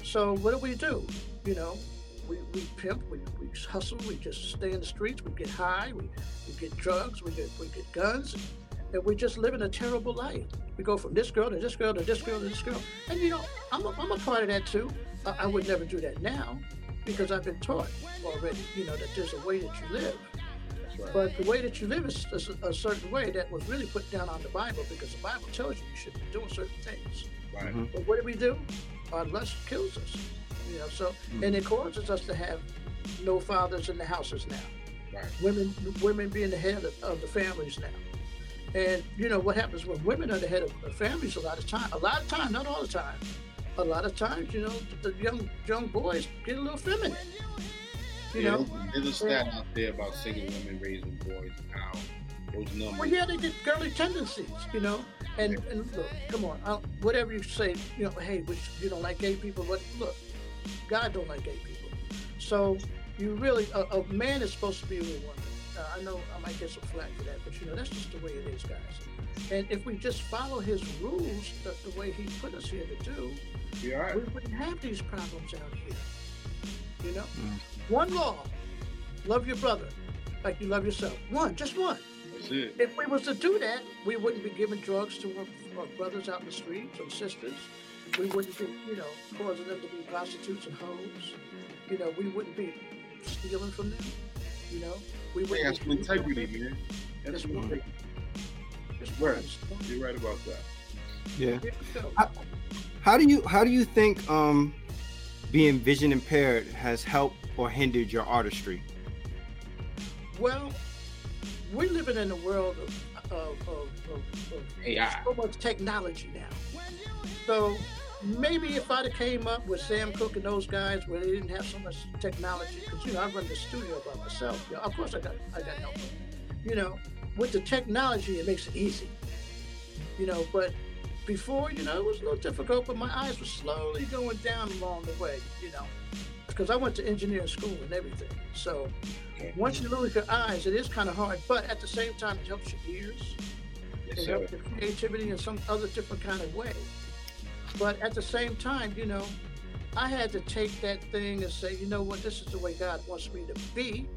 So what do we do? You know, we, we pimp, we, we hustle, we just stay in the streets, we get high, we, we get drugs, we get we get guns, and we just living a terrible life. We go from this girl to this girl to this girl to this girl. And you know, I'm a, I'm a part of that too. I, I would never do that now because I've been taught already, you know, that there's a way that you live. Right. But the way that you live is, is a, a certain way that was really put down on the Bible because the Bible tells you you should be doing certain things. right. Mhm. But what do we do? Our lust kills us. You know, so and it causes us to have no fathers in the houses now. Right. Women women being the head of, of the families now. And you know what happens when women are the head of families a lot of time a lot of time, not all the time. A lot of times, you know, the young young boys get a little feminine. You Yeah, know? there's a stat out there about single women raising boys and how those numbers. Well, yeah, they get girly tendencies, you know. And and look, come on, I, whatever you say, you know, hey, which you don't like gay people, but look, God don't like gay people. So you really, a, a man is supposed to be with a woman. Uh, I know I might get some flack for that, but you know, that's just the way it is, guys. And if we just follow his rules, the, the way he put us here to do, right? we wouldn't have these problems out here. You know, Mm. one law: love your brother like you love yourself. One, just one. That's it. If we was to do that, we wouldn't be giving drugs to our, our brothers out in the streets or sisters. We wouldn't be, you know, causing them to be prostitutes and hoes. You know, we wouldn't be stealing from them. You know, we Hey, wouldn't. that's be- integrity, man. That's Just what one. integrity. Just Right. one. You're right about that. Yeah. Here we go. How do you how do you think um being vision impaired has helped or hindered your artistry? Well, we're living in a world of, of, of, of, of AI. so much technology now. So maybe if I'd have came up with Sam Cooke and those guys where they didn't have so much technology, because you know I run the studio by myself. You know, of course I got I got help. You know, with the technology it makes it easy. You know, but before you know it was a little difficult, but my eyes were slowly going down along the way. You know, because I went to engineering school and everything. So once you lose your eyes, it is kind of hard, but at the same time it helps your ears. Yes, It helps your creativity in some other different kind of way. But at the same time, you know, I had to take that thing and say, you know what, this is the way God wants me to be.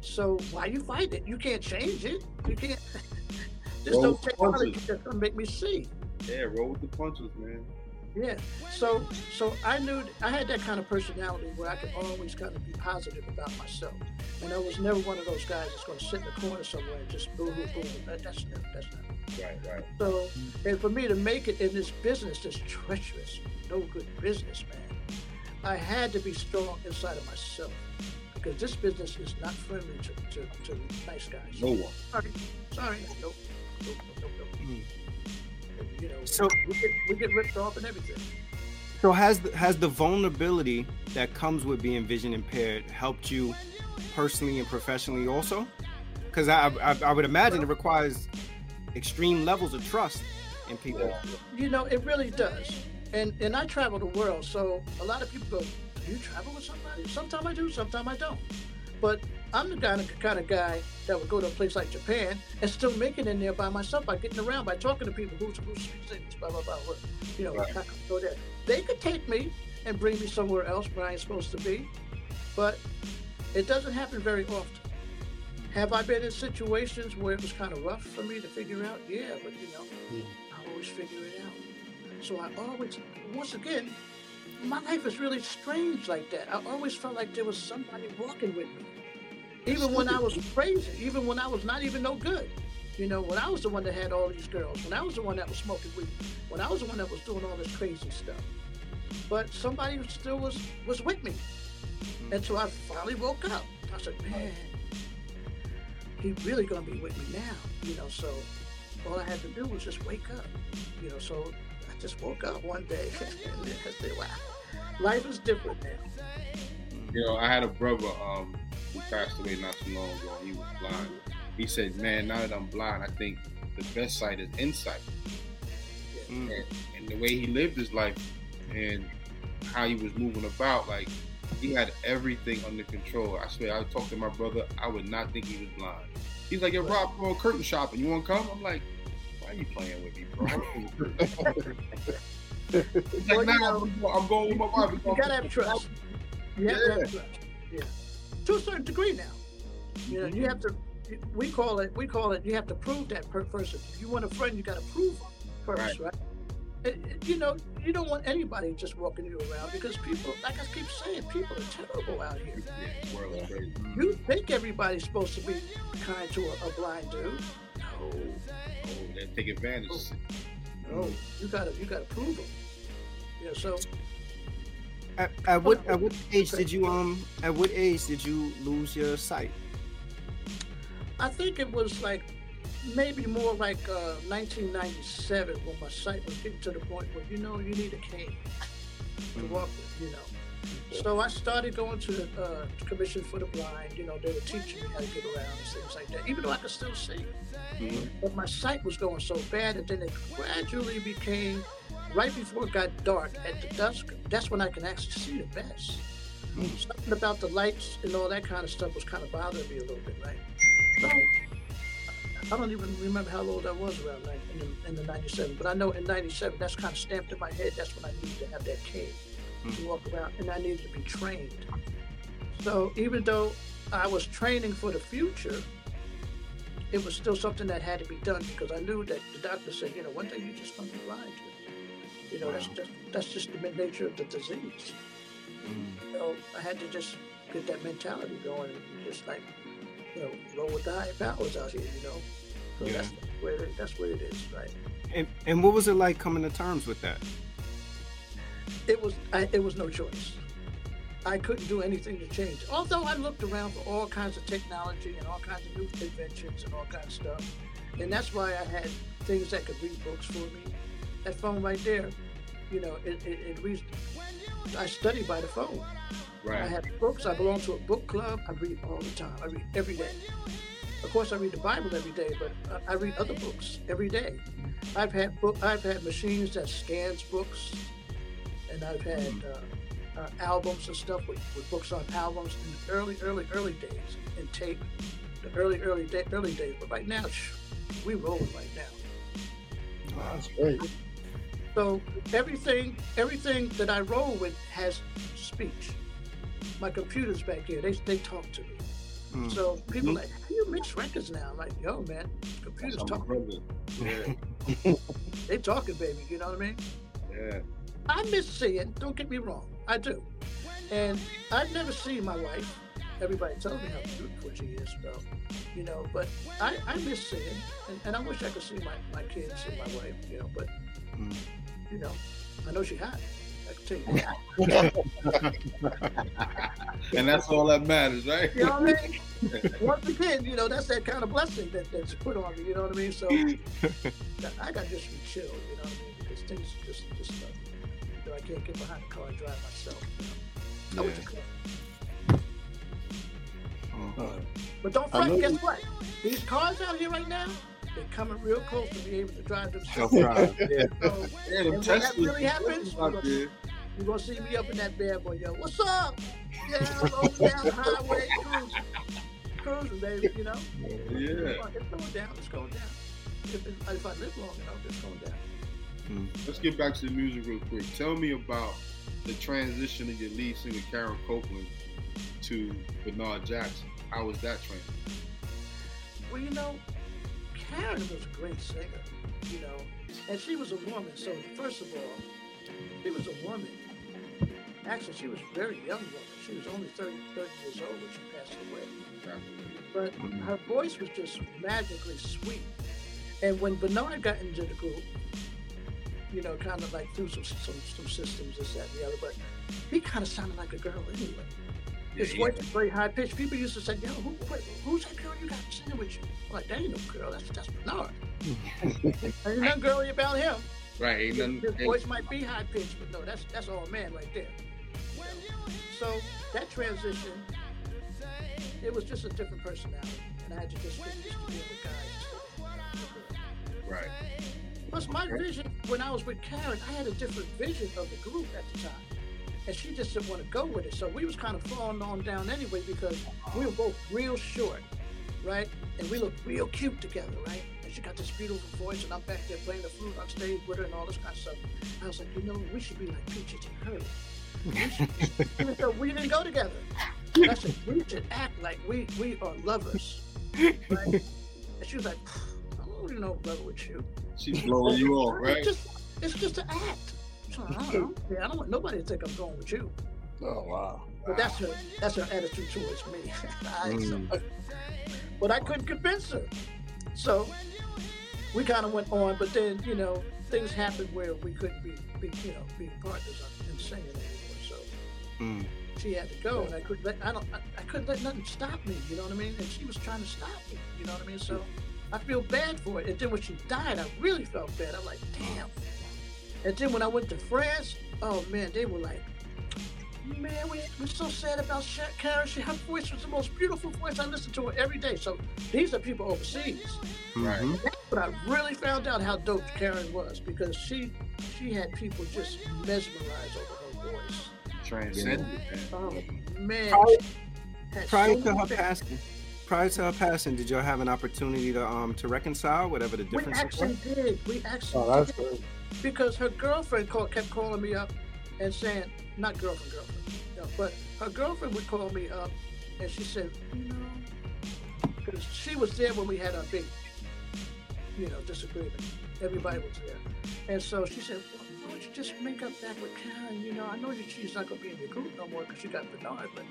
So why you fight it? You can't change it. You can't. There's Roll no with the technology punches. that's gonna make me see. Yeah, roll with the punches, man. Yeah. So so I knew I had that kind of personality where I could always kind of be positive about myself. And I was never one of those guys that's gonna sit in the corner somewhere and just boo hoo boo. That, that's never that's not Right, right. So, and for me to make it in this business, this treacherous, no good business, man, I had to be strong inside of myself because this business is not friendly to, to, to nice guys. No one. Sorry, sorry, nope, nope, nope, nope, nope. Mm. You know, So- we get, we get ripped off and everything. So has the, has the vulnerability that comes with being vision impaired helped you personally and professionally also? Because I, I I would imagine it requires extreme levels of trust in people. You know, it really does. And and I travel the world, so a lot of people go, "Do you travel with somebody?" Sometimes I do, sometimes I don't. But I'm the kind of kind of guy that would go to a place like Japan and still make it in there by myself by getting around, by talking to people who's who speaks blah blah blah. You know, Right. I go there. They could take me and bring me somewhere else where I ain't supposed to be, but it doesn't happen very often. Have I been in situations where it was kind of rough for me to figure out? Yeah, but you know, I always figure it out. So I always, once again, my life is really strange like that. I always felt like there was somebody walking with me. Even when I was crazy, even when I was not even no good. You know, when I was the one that had all these girls, when I was the one that was smoking weed, when I was the one that was doing all this crazy stuff. But somebody still was was with me. And so I finally woke up. I said, man, he really gonna be with me now. You know, so all I had to do was just wake up. You know, so I just woke up one day and I said, wow. life is different now. You know, I had a brother um, who passed away not too long ago. He was blind. He said, "Man, now that I'm blind, I think the best sight is insight." Mm. And, and the way he lived his life and how he was moving about, like he had everything under control. I swear, I talked to my brother. I would not think he was blind. He's like, "Yo, Rob, I'm going curtain shopping. You want to come?" I'm like, "Why are you playing with me, bro?" He's like, "Nah, I'm, going with my wife. You gotta have trust. You have to have trust. Yeah. To a certain degree now. You know, you mm-hmm. have to. We call it. We call it. You have to prove that per person. If you want a friend, you got to prove them first, right? And, and, you know, you don't want anybody just walking you around because people, like I keep saying, people are terrible out here. Yeah, this world is crazy. You think everybody's supposed to be kind to a, a blind dude? No, Oh, they take advantage. Oh. no. You gotta, you gotta prove them. Yeah. So At, at what at what age did you um at what age did you lose your sight? I think it was like maybe more like uh, 1997 when my sight was getting to the point where you know you need a cane to walk with, you know. So I started going to the uh, Commission for the Blind. You know, they were teaching me how to get around and things like that. Even though I could still see, Mhm. but my sight was going so bad, and then it gradually became right before it got dark at the dusk. That's when I can actually see the best. Hmm. Something about the lights and all that kind of stuff was kind of bothering me a little bit, right? So I don't even remember how old I was around nine- in the, in the 97, but I know in 97, that's kind of stamped in my head. That's when I needed to have that cane to hmm. walk around, and I needed to be trained. So even though I was training for the future, it was still something that had to be done because I knew that the doctor said, you know, one day you're just going to be blind. You know, that's just that's just the nature of the disease. Mm. So I had to just get that mentality going and just like, you know, roll with the high powers out here, you know. So Yeah. that's where it, that's where it is, right? And and what was it like coming to terms with that? It was I, it was no choice. I couldn't do anything to change. Although I looked around for all kinds of technology and all kinds of new inventions and all kinds of stuff, and that's why I had things that could read books for me. That phone right there, you know, it, it, it reads. I study by the phone. Right. I have books. I belong to a book club. I read all the time. I read every day. Of course, I read the Bible every day, but I- I read other books every day. I've had book. I've had machines that scans books, and I've had uh, uh, albums and stuff with, with books on albums in the early, early, early days and tape. The early, early, day, early days. But right now, shh, we rolling right now. That's great. So everything, everything that I roll with has speech. My computer's back here. They they talk to me. Mm. So people like, how you mix records now? I'm like, yo, man, computers That's my talk. Yeah. They talking, baby. You know what I mean? Yeah. I miss seeing. Don't get me wrong, I do. And I've never seen my wife. Everybody tells me how beautiful she is, though. You know, but I, I miss seeing, and, and I wish I could see my, my kids and my wife. You know, but Mm. You know, I know she hot. I can tell you that. And that's all that matters, right? You know what I mean? Once again, you know, that's that kind of blessing that, that's put on me, you know what I mean? So I got to just be chill, you know what I mean? Because things just, just, uh, you know, I can't get behind the car and drive myself. You know? I wish I could. Oh. But don't I fret, guess what? These cars out here right now, they're coming real close to be able to drive themselves. Self-drive. Yeah. So Yeah, And when that really happens, out there. you're going to see me up in that bad boy, yo, what's up? Yeah, rolling down the highway, cruising. Cruising, baby, you know? Yeah. It's going down. It's going down. If, it, if I live long enough, it's going down. Hmm. Let's get back to the music real quick. Tell me about the transition of your lead singer Karen Copeland to Bernard Jackson. How was that transition? Well, you know, Karen was a great singer, you know, and she was a woman. So first of all, she was a woman. Actually, she was a very young woman. She was only 30, 30 years old when she passed away. But her voice was just magically sweet. And when Bernard got into the group, you know, kind of like through some, some, some systems, this, that, and the other, but he kind of sounded like a girl anyway. His Yeah, voice was very high pitched. People used to say, "Yo, who, wait, who's that girl you got singing with you?" I'm like, that ain't no girl. That's that's Bernard. Ain't nothing girly about him. Right. His, nothing, his voice might be high pitched, but no, that's that's all man right there. So that transition, it was just a different personality, and I had to just get used to being with guys. Right. Plus, my vision when I was with Karen, I had a different vision of the group at the time, and she just didn't want to go with it. So we was kind of falling on down anyway because we were both real short, right? And we looked real cute together, right? And she got this beautiful voice, and I'm back there playing the flute on stage with her and all this kind of stuff. I was like, you know, we should be like Peaches and Herb. We, so we didn't go together. I said, we should act like we we are lovers. Right? And she was like, I don't really know love with you. She's blowing you off, right? It's just, it's just an act. I don't. Yeah, I don't want nobody to think I'm going with you. Oh wow. But that's her that's her attitude towards me. I- Mm. but I couldn't convince her. So we kind of went on, but then, you know, things happened where we couldn't be, be you know, be partners in singing anymore. So Mm. she had to go, and I couldn't let I don't I, I couldn't let nothing stop me. You know what I mean? And she was trying to stop me. You know what I mean? So I feel bad for it. And then when she died, I really felt bad. I'm like, damn. And then when I went to France, oh man, they were like, man, we, we're so sad about Sha- Karen. She, her voice was the most beautiful voice. I listen to her every day. So these are people overseas. Right. Mhm. But I really found out how dope Karen was because she she had people just mesmerized over her voice. Transcended, man. Oh man. Prior- Prior so to her passing, prior to her passing, did y'all have an opportunity to um to reconcile whatever the difference? We actually were? did. We actually Oh, that's did. good. Because her girlfriend called, kept calling me up and saying, not girlfriend, girlfriend, no, but her girlfriend would call me up and she said, you know, because she was there when we had our big, you know, disagreement. Everybody was there. And so she said, well, why don't you just make up back with Karen? You know, I know that she's not going to be in your group no more because she got Bernard, but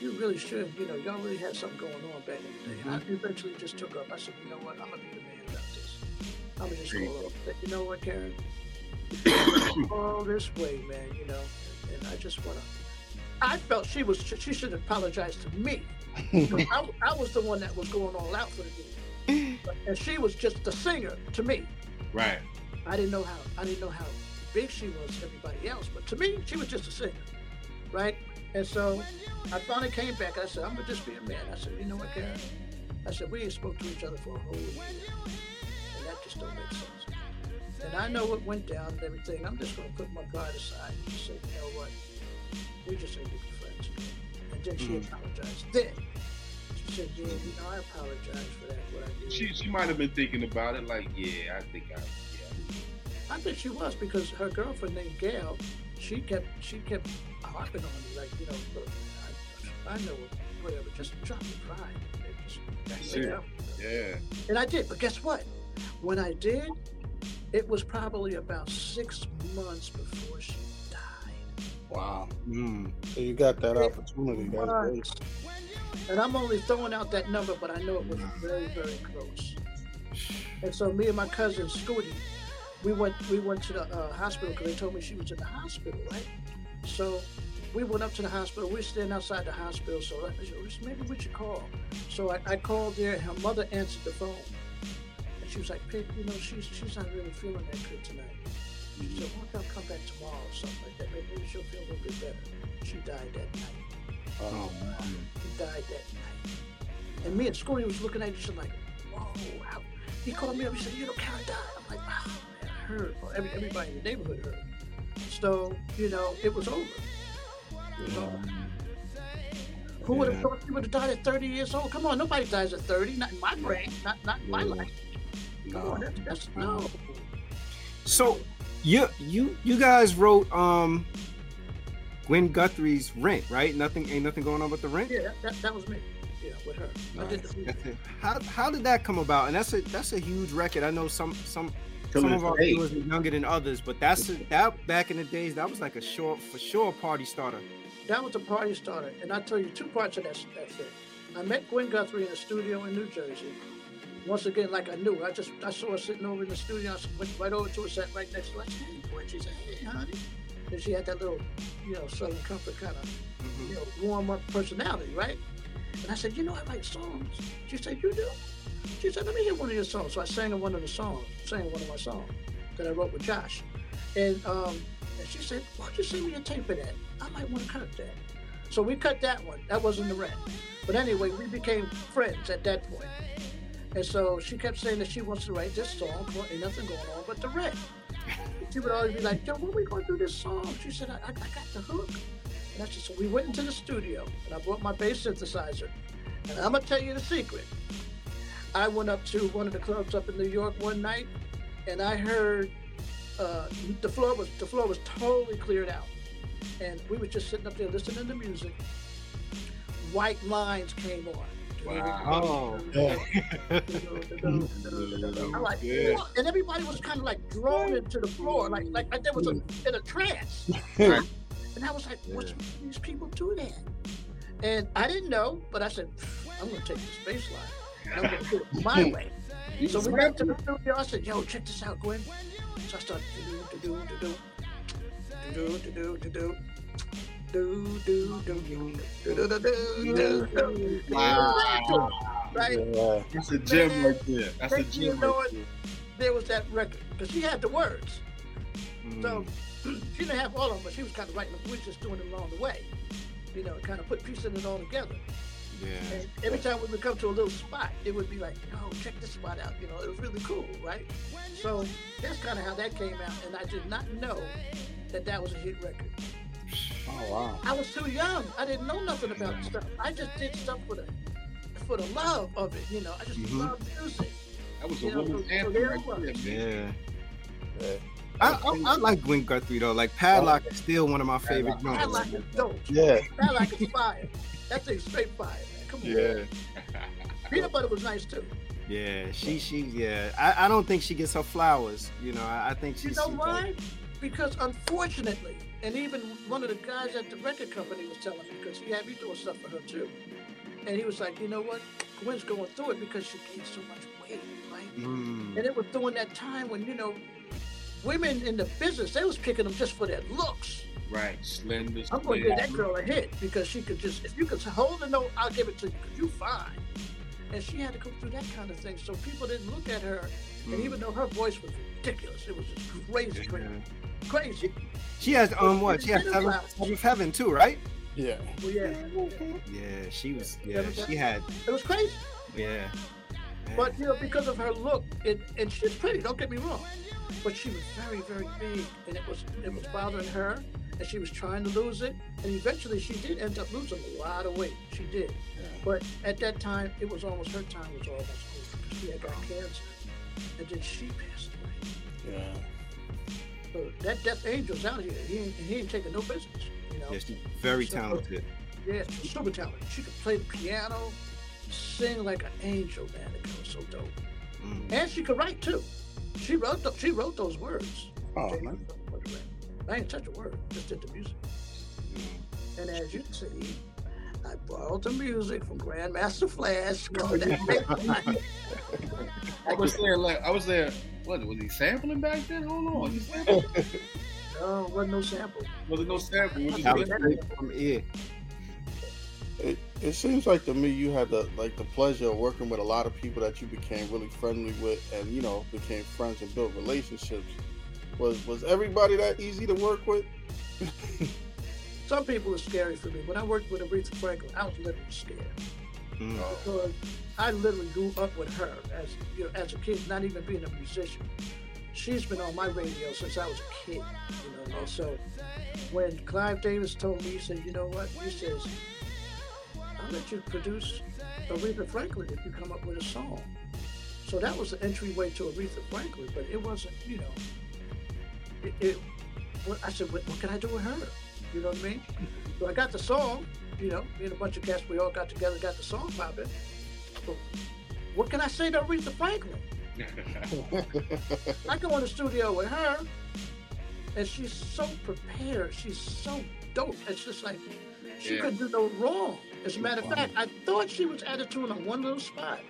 you really should. You know, y'all really had something going on back in the day. I mm-hmm. eventually just took up. I said, you know what? I'm going to be the man. I'm going to just There you call her. But you know what, Karen? all this way, man, you know, and, and I just want to. I felt she was she should apologize to me. I, I was the one that was going all out for the group, and she was just the singer to me. Right. I didn't know how I didn't know how big she was to everybody else, but to me, she was just a singer, right? And so I finally came back. And I said, I'm gonna just be a man. I said, you know what, Karen? I said, we ain't spoke to each other for a whole year, just don't make sense. And I know what went down and everything. I'm just gonna put my pride aside and just say, you know what? We just ain't good friends. And then she Mm. apologized. Then she said, yeah, you know, I apologize for that. What I did. She she might have been thinking about it, like, yeah, I think I, yeah. I think she was because her girlfriend named Gail, she kept she kept harping on me like, you know, look, I, I know whatever, just drop your pride. Just, That's it. Yeah. And I did, but guess what? When I did, it was probably about six months before she died. Wow. Mm. So you got that opportunity. That's great. And I'm only throwing out that number, but I know it was very, very close. And so me and my cousin Scooty, we went we went to the uh, hospital because they told me she was in the hospital, right? So we went up to the hospital. We were standing outside the hospital, so I said, maybe we should call. So I, I called there, and her mother answered the phone, and she was like, "Pic, you know, she's she's not really feeling that good tonight." She said, "Why don't you come back tomorrow or something like that? Maybe she'll feel a little bit better." She died that night. Oh, He died that night. And me and Scotty was looking at each other like, whoa, how? He called me up, he said, you know, Karen died. I'm like, oh, man, I heard. Or every, everybody in the neighborhood heard. So, you know, it was over. It was over. Who would have Yeah. thought she would have died at 30 years old? Come on, nobody dies at 30. Not in my brain. Not, not in my life. Come on, no. that's, that's no. So you you you guys wrote um Gwen Guthrie's Rent, right? Nothing ain't nothing going on with the rent. Yeah, that, that, that was me. Yeah, with her. I did the How how did that come about? And that's a that's a huge record. I know some some Till some of our day. viewers are younger than others, but that's a, that back in the days that was like a short for sure party starter. That was a party starter. And I tell you two parts of that, that thing. I met Gwen Guthrie in a studio in New Jersey. Once again, like I knew, I just I saw her sitting over in the studio. I went right over to her, sat right next to her. I said, "Hey, Gwen." She said, "Hey, honey." And she had that little, you know, Southern Comfort kind of, Mhm. you know, warm up personality, right? And I said, "You know, I write songs." She said, "You do?" She said, "Let me hear one of your songs." So I sang her one of the songs, sang one of my songs that I wrote with Josh, and um, and And she said, why don't you send me a tape of that? I might want to cut that. So we cut that one. That wasn't the rent. But anyway, we became friends at that point. And so she kept saying that she wants to write this song. Well, ain't nothing going on but the rent. She would always be like, Joe, when we going to do this song? She said, I, I, I got the hook. And I said, so we went into the studio and I brought my bass synthesizer. And I'm going to tell you the secret. I went up to one of the clubs up in New York one night and I heard uh, the floor was the floor was totally cleared out. And we were just sitting up there listening to music. White lines came on. Wow. Oh. Yeah. I'm like, Yeah. "What?" and everybody was kind of like drawn into the floor, like like, like there was a, in a trance. Right. And I was like, what's Yeah. these people do that? And I didn't know, but I said, I'm gonna take this bass line and I'm gonna do it my way. So we got to the studio. I said, yo, check this out, Gwen. So I started to do, to do, to do, to do, to do. Do do do do do do do do do do. Wow. Right? Yeah. That's a gem right there. That's a you gem know right there. there was that record because she had the words. So Mm. she didn't have all of them, but she was kind of writing them. We were just doing them along the way. You know, kind of put piecing it all together. yeah. And every time we would come to a little spot, it would be like, oh, check this spot out. You know, it was really cool, right? So that's kind of how that came out. And I did not know that that was a hit record. Oh wow. I was too young. I didn't know nothing about stuff. I just did stuff for the for the love of it. You know, I just Mhm. love music. That was a You know, woman's so- so anthem there right there, man. Yeah. Yeah. I, I, I like Gwen Guthrie though. Like Padlock is still one of my favorite Padlock. I joints. dope. Yeah. I like it fire. That thing's straight fire, man. Come on. Yeah, Peanut butter was nice too. yeah. She, she, yeah. I, I don't think she gets her flowers. You know, I, I think You she's. know why? Because unfortunately, and even one of the guys at the record company was telling me because he had me doing stuff for her too, and he was like, you know what, Gwen's going through it because she gained so much weight, right? Mm, And it was during that time when you know, women in the business they was picking them just for their looks. Right. Slender. I'm going to give that girl a hit because she could just, if you could hold the note, I'll give it to you because you fine. And she had to go through that kind of thing, so people didn't look at her. And mm. even though her voice was ridiculous, it was just crazy, crazy, Yeah. Crazy. She has um what? She has Peanut seven, flowers. seventh heaven too, right? Yeah. Well, yeah, Yeah, she was. Yeah, she had. it was crazy. Yeah. But you know, because of her look, it, and she's pretty. Don't get me wrong, but she was very, very big, and it was it was bothering her, and she was trying to lose it, and eventually she did end up losing a lot of weight. She did, Yeah. but at that time, it was almost her time was almost over because she had got cancer, and then she passed away. Yeah. So that death angel's out here. He ain't, he ain't taking no business. You know. yeah, she's very talented. Yeah, she's super talented. She could play the piano, sing like an angel, man. The girl was so dope. Mm. And she could write too. She wrote th- she wrote those words. Oh Jay man. wrote the rap. I ain't touch a word, just did the music. And as you can see, I borrowed the music from Grandmaster Flash. called that- I was there. Like I was there. What was he sampling back then? Hold on. He sampled? no, wasn't no sample. Was it no sample? Was it was straight from ear. It, it seems like to me you had the like the pleasure of working with a lot of people that you became really friendly with and you know became friends and built relationships. Was was everybody that easy to work with? Some people are scary for me. When I worked with Aretha Franklin, I was literally scared. Mm. because I literally grew up with her as you know as a kid, not even being a musician. She's been on my radio since I was a kid, you know. And so when Clive Davis told me, he said, "You know what?" He says, "I'll let you produce Aretha Franklin if you come up with a song." So that was the entryway to Aretha Franklin, but it wasn't, you know. It, it what, I said, what, what can I do with her? You know what I mean? So I got the song, you know, me and a bunch of cats, we all got together, got the song popping. What can I say to Aretha Franklin? I go in the studio with her, and she's so prepared. She's so dope. It's just like she Yeah. could do no wrong. As a matter of fact, I thought she was attitude on one little spot.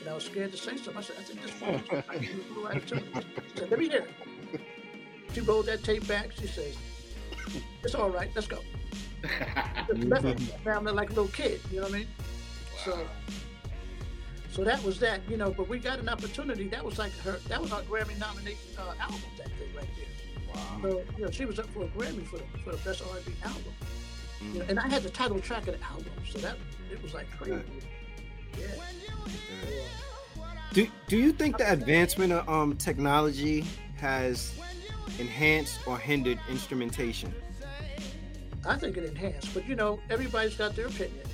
And I was scared to say something. I said, I think this one was like a little attitude. She said, let me hear it. She rolled that tape back. She says, it's all right. Let's go. Me like a little kid. You know what I mean? So, so that was that. You know, but we got an opportunity. That was like her. That was our Grammy nominated uh, album. That thing right there. Wow. So you know, she was up for a Grammy for the for the best R&B album. Mm. You know, and I had the title track of the album, so that it was like crazy. Yeah. Do Do you think the advancement of um technology has enhanced or hindered instrumentation? I think it enhanced, but you know, everybody's got their opinion.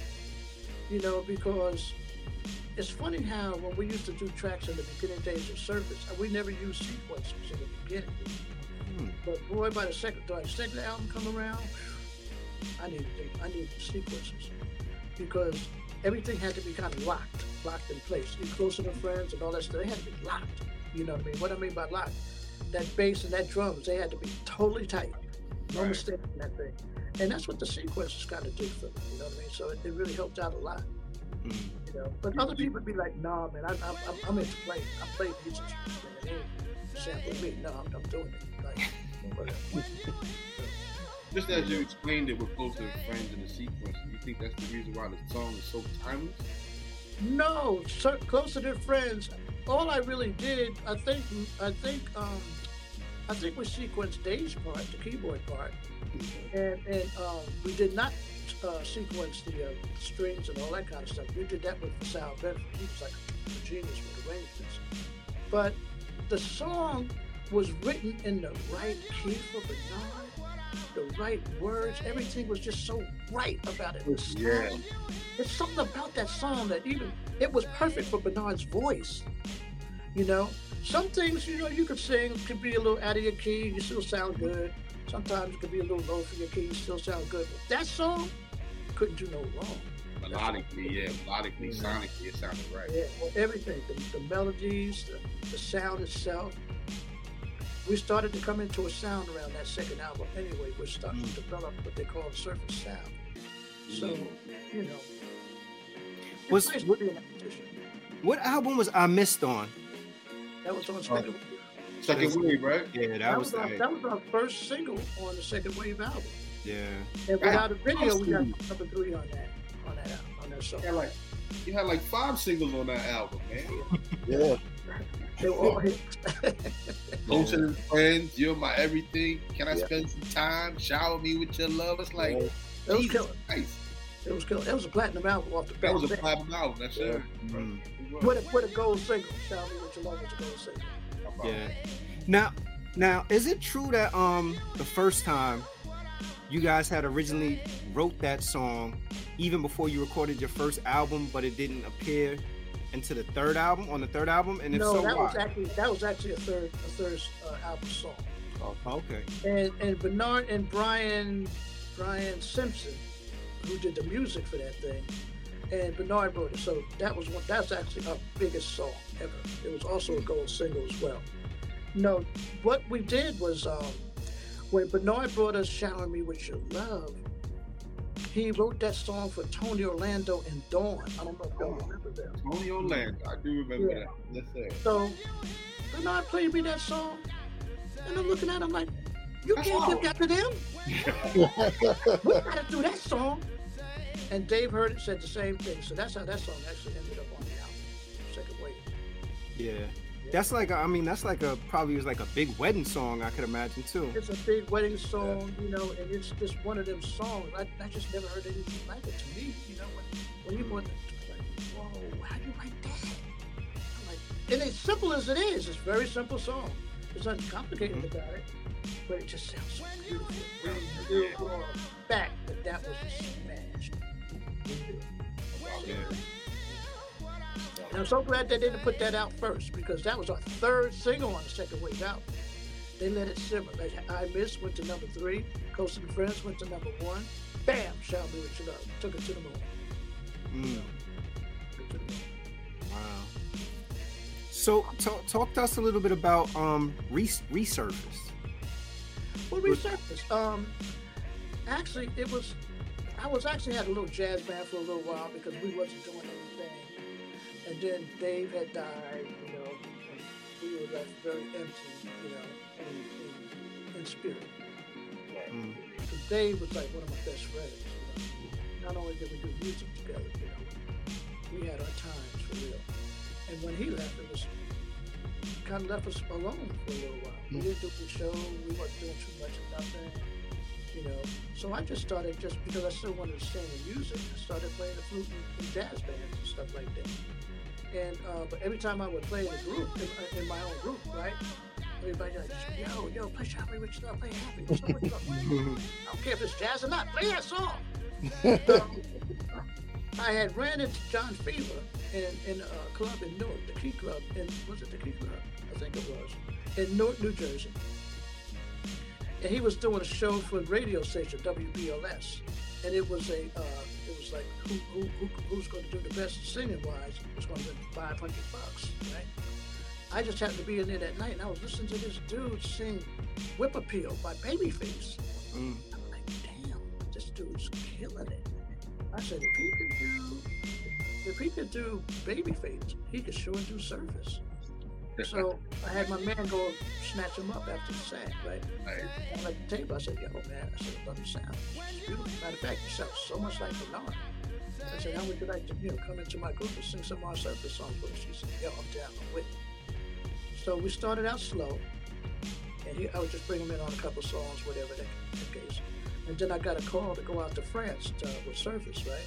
You know, because it's funny how when we used to do tracks in the beginning days of Surface, we never used sequencers in the beginning. Hmm. But boy, by the second, by the second album come around, I needed I needed sequencers because everything had to be kind of locked, locked in place. You closer than friends and all that stuff, they had to be locked. You know what I mean? What I mean by locked, that bass and that drums, they had to be totally tight. No Right. mistake in that thing. And that's what the sequencers kind of did for me. You know what I mean? So it, it really helped out a lot. Mm. You know, but other people be like, "Nah, man, I, I, I'm, I'm into playing. I'm playing these instruments, man. It ain't me. No, I'm, I'm doing it. Like. Just as you explained it with closer than friends in the sequence, do you think that's the reason why the song is so timeless? No, so, closer to friends. All I really did, I think, I think, um, I think we sequenced Dave's part, the keyboard part, and and um, we did not uh, sequence the uh, strings and all that kind of stuff. We did that with Sal Bedford. He was like a genius with arrangements. But the song was written in the right key for Bernard, the right words. Everything was just so right about it. The Yeah. There's something about that song that even it was perfect for Bernard's voice. You know, some things you know you could sing could be a little out of your key, you still sound good. Sometimes it could be a little low for your key, you still sound good. But that song couldn't do no wrong. Melodically, yeah, melodically, sonically, it sounded right. Yeah, well, everything, the, the melodies, the, the sound itself. We started to come into a sound around that second album anyway. We're starting to mm. develop what they call the surface sound. So, mm-hmm. you know, Was- nice what- be in that position. What album was I missed on? That was on oh. second. Second wave, right? Yeah, that, that was, was our, that was our first single on the second wave album. Yeah. And without a video, we got Awesome. number three on that on that album, on that song. You had like, you had like five singles on that album, man. Yeah. They were all hits. Closer friends, you're my everything. Can I Yeah. spend some time? Shower me with your love. It's like, It was Jesus killer. Christ. It was killer. That was a platinum album off the. That was a platinum album. That's Yeah. it. Mm. With a, with a gold single. Shower me with your love was a gold single. Yeah. Now, now, is it true that um the first time you guys had originally wrote that song even before you recorded your first album, but it didn't appear into the third album on the third album? And if no, so, that why? was actually that was actually a third a third uh, album song. Oh, okay. And and Bernard and Brian Brian Simpson, who did the music for that thing, and Bernard wrote it. So that was one. That's actually our biggest song ever. It was also a gold single as well. No, what we did was um, when Bernard brought us "Shower Me with Your Love," he wrote that song for Tony Orlando and Dawn. I don't know if y'all oh, remember that. Tony Orlando. I do remember Yeah. that. So Bernard played me that song, and I'm looking at him like, "You That's can't give that to them." we gotta do that song. And Dave heard it, said the same thing. So that's how that song actually ended up on the album, Second Wave. Yeah. That's like a, I mean that's like a probably was like a big wedding song I could imagine too. It's a big wedding song, you know, and it's just one of them songs. I, I just never heard anything like it to me, you know. When, when you brought that, like, whoa, how do you write that? I'm like, and as simple as it is, it's a very simple song. It's nothing complicated mm-hmm. about it, but it just sounds so beautiful. Really, really for a fact that that was a smash. Yeah. And I'm so glad they didn't put that out first because that was our third single on the second wave album. They let it simmer. Like I Miss went to number three, Closer Than Friends went to number one. Bam, Shower Me with Your Love. Took it to the moon. Mm. Took it to the moon. Wow. So talk, talk to us a little bit about um res- resurface. Well, resurfaced. Um, actually, it was. I was actually had a little jazz band for a little while because we wasn't doing anything, and then Dave had died, you know, and we were left very empty, you know, in, in, in spirit. Mm. Because Dave was like one of my best friends. You know? Not only did we do music together, you know, we had our times for real. And when he left, it was kind of left us alone for a little while. We didn't do the show. We weren't doing too much of nothing. You know, so I just started just because I still wanted to sing and music. I started playing the flute in, jazz bands and stuff like that. And uh, but every time I would play in a group, in, in my own group, right? Everybody like, yo, yo, play Happy Rich Love, play Happy. Up, what's? I don't care if it's jazz or not. Play that song. um, I had ran into John Fever in, in a club in Newark, the Key Club, in was it the Key Club? I think it was in Newark, New Jersey. And he was doing a show for a radio station, WBLS, and it was a uh, it was like who, who, who who's going to do the best singing wise was going to win 500 bucks, right? I just happened to be in there that night, and I was listening to this dude sing "Whip Appeal" by Babyface. Mm. I'm like, damn, this dude's killing it. I said, if he could do, if he could do Babyface, he could sure do Surface. So I had my man go snatch him up after the set, right? right. And at the table, I said, yo, man, I said, I love your sound. It's beautiful. Matter of fact, you sound so much like Bernard. I said, how would you like to, you know, come into my group and sing some of our surface songs with us? She said, yo, I'm down, I'm with you. So we started out slow, and he, I would just bring him in on a couple songs, whatever the, the case. And then I got a call to go out to France to, with Surface, right?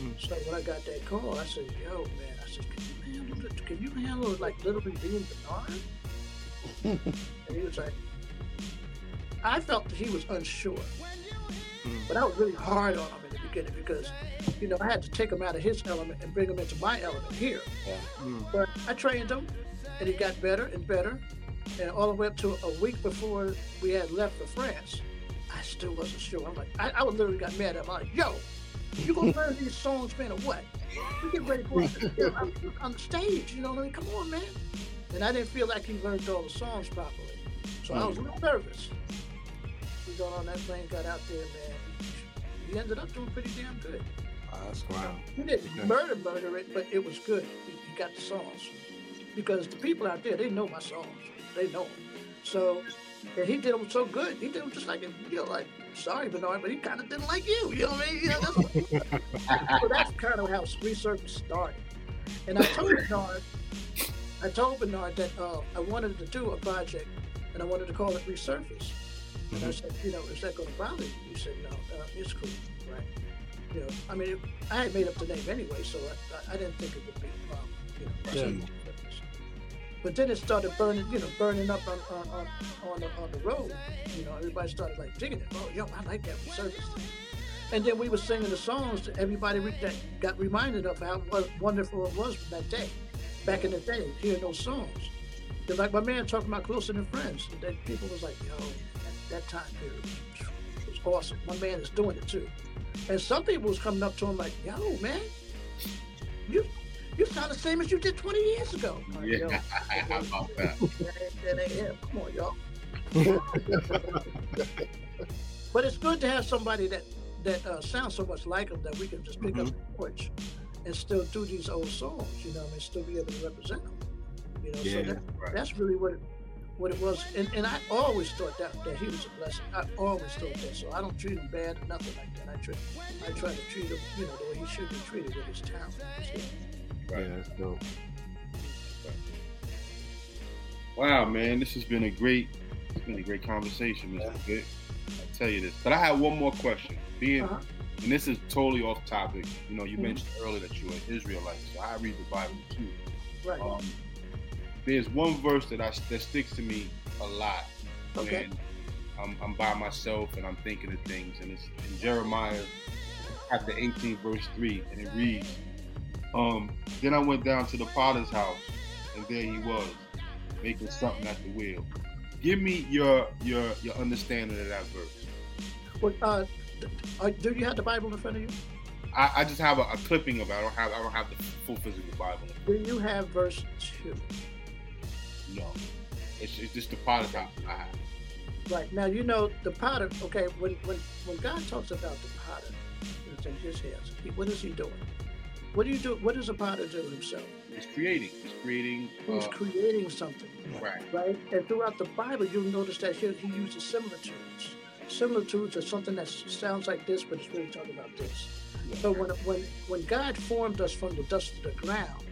Mm. So when I got that call, I said, yo, man, Said, can you handle it? Can you handle it like literally being Bernard? and he was like, I felt that he was unsure. Mm. But I was really hard on him in the beginning because, you know, I had to take him out of his element and bring him into my element here. Yeah. Mm. But I trained him, and he got better and better. And all the way up to a week before we had left for France, I still wasn't sure. I'm like, I, I literally got mad at him. I'm like, yo, you gonna learn these songs, man, or what? We get ready for it on the stage. You know what I mean? Come on, man. And I didn't feel like he learned all the songs properly, so mm I was a little nervous. We got on that plane, got out there, man. He ended up doing pretty damn good. Oh, that's wow. He didn't murder, murder it, but it was good. He, he got the songs because the people out there they know my songs. They know them. So and he did them so good. He did them just like, you know, like, sorry, Bernard, but he kind of didn't like you. You know what I mean? You know, that's, so that's kind of how Resurface started. And I told Bernard, I told Bernard that uh, I wanted to do a project and I wanted to call it Resurface. And mm-hmm. I said, you know, is that going to bother you? He said, no, uh, it's cool, right? You know, I mean, it, I had made up the name anyway, so I, I, didn't think it would be a problem. You know, yeah. But then it started burning, you know, burning up on on, on, on, the, on the road. You know, everybody started like digging it. Oh, yo, I like that service. And then we were singing the songs. Everybody that got reminded of how wonderful it was that day, back in the day, hearing those songs. Cause like my man talking about closer than friends. That people was like, yo, that, that time period was awesome. My man is doing it too. And some people was coming up to him like, yo, man, you you sound the same as you did 20 years ago. Yeah, how about that? that ain't. Come on, y'all. but it's good to have somebody that that uh, sounds so much like him that we can just pick mm-hmm. up the torch and still do these old songs, you know, I and still be able to represent them. You know, yeah, so that, right. that's really what it, what it was. And, and I always thought that, that he was a blessing. I always thought that. So I don't treat him bad or nothing like that. I try, I try to treat him, you know, the way he should be treated with his talent. So, Right. Yeah, that's dope. Wow, man, this has been a great, it's been a great conversation, Mr. Pic. I tell you this, but I have one more question. Being, uh-huh. and this is totally off topic. You know, you mm-hmm. mentioned earlier that you are an Israelite, so I read the Bible too. Right. Um, there's one verse that I that sticks to me a lot okay. when I'm, I'm by myself and I'm thinking of things, and it's in Jeremiah chapter 18, verse 3, and it reads, um, then I went down to the potter's house, and there he was, making something at the wheel. Give me your your your understanding of that verse. Well, uh, uh, do you have the Bible in front of you? I, I just have a, a, clipping of it. I don't have I don't have the full physical Bible. Do you have verse two? No, it's, it's just the potter's house I have. Right now, you know the potter. Okay, when when when God talks about the potter, it's in His hands. What is He doing? What do you do? What does a potter do himself? He's creating. He's creating. He's uh, creating something. Right. Right. And throughout the Bible, you'll notice that he, he uses similitudes. Similitudes are something that sounds like this, but it's really talking about this. So when when when God formed us from the dust of the ground,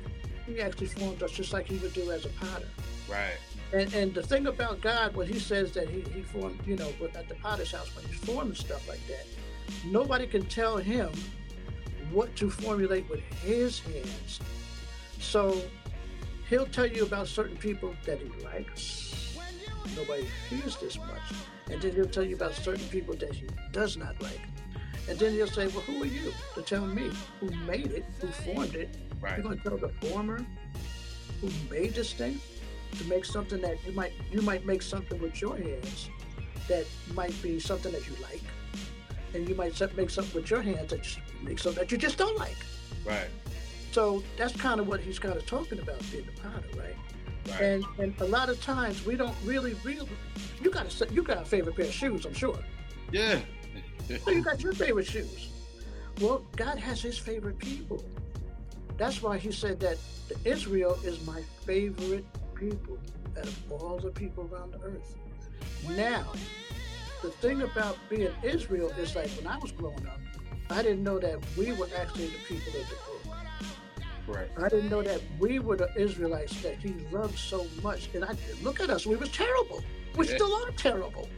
He actually formed us just like He would do as a potter. Right. And and the thing about God, when He says that He He formed, you know, at the Potter's house when He's forming stuff like that, nobody can tell Him what to formulate with His hands. So He'll tell you about certain people that He likes. Nobody fears this much, and then He'll tell you about certain people that He does not like. And then he'll say, Well, who are you to tell me who made it, who formed it? Right. You're going to tell the former who made this thing to make something that you might you might make something with your hands that might be something that you like, and you might make something with your hands that you make something that you just don't like. Right. So that's kind of what he's kind of talking about being the potter, right? Right. And and a lot of times we don't really really you got a you got a favorite pair of shoes, I'm sure. yeah. So you got your favorite shoes. Well, God has his favorite people. That's why he said that Israel is my favorite people out of all the people around the earth. Now, the thing about being Israel is like when I was growing up, I didn't know that we were actually the people of the book. Right. I didn't know that we were the Israelites that he loved so much. And I look at us, we was terrible. We Yeah. still are terrible.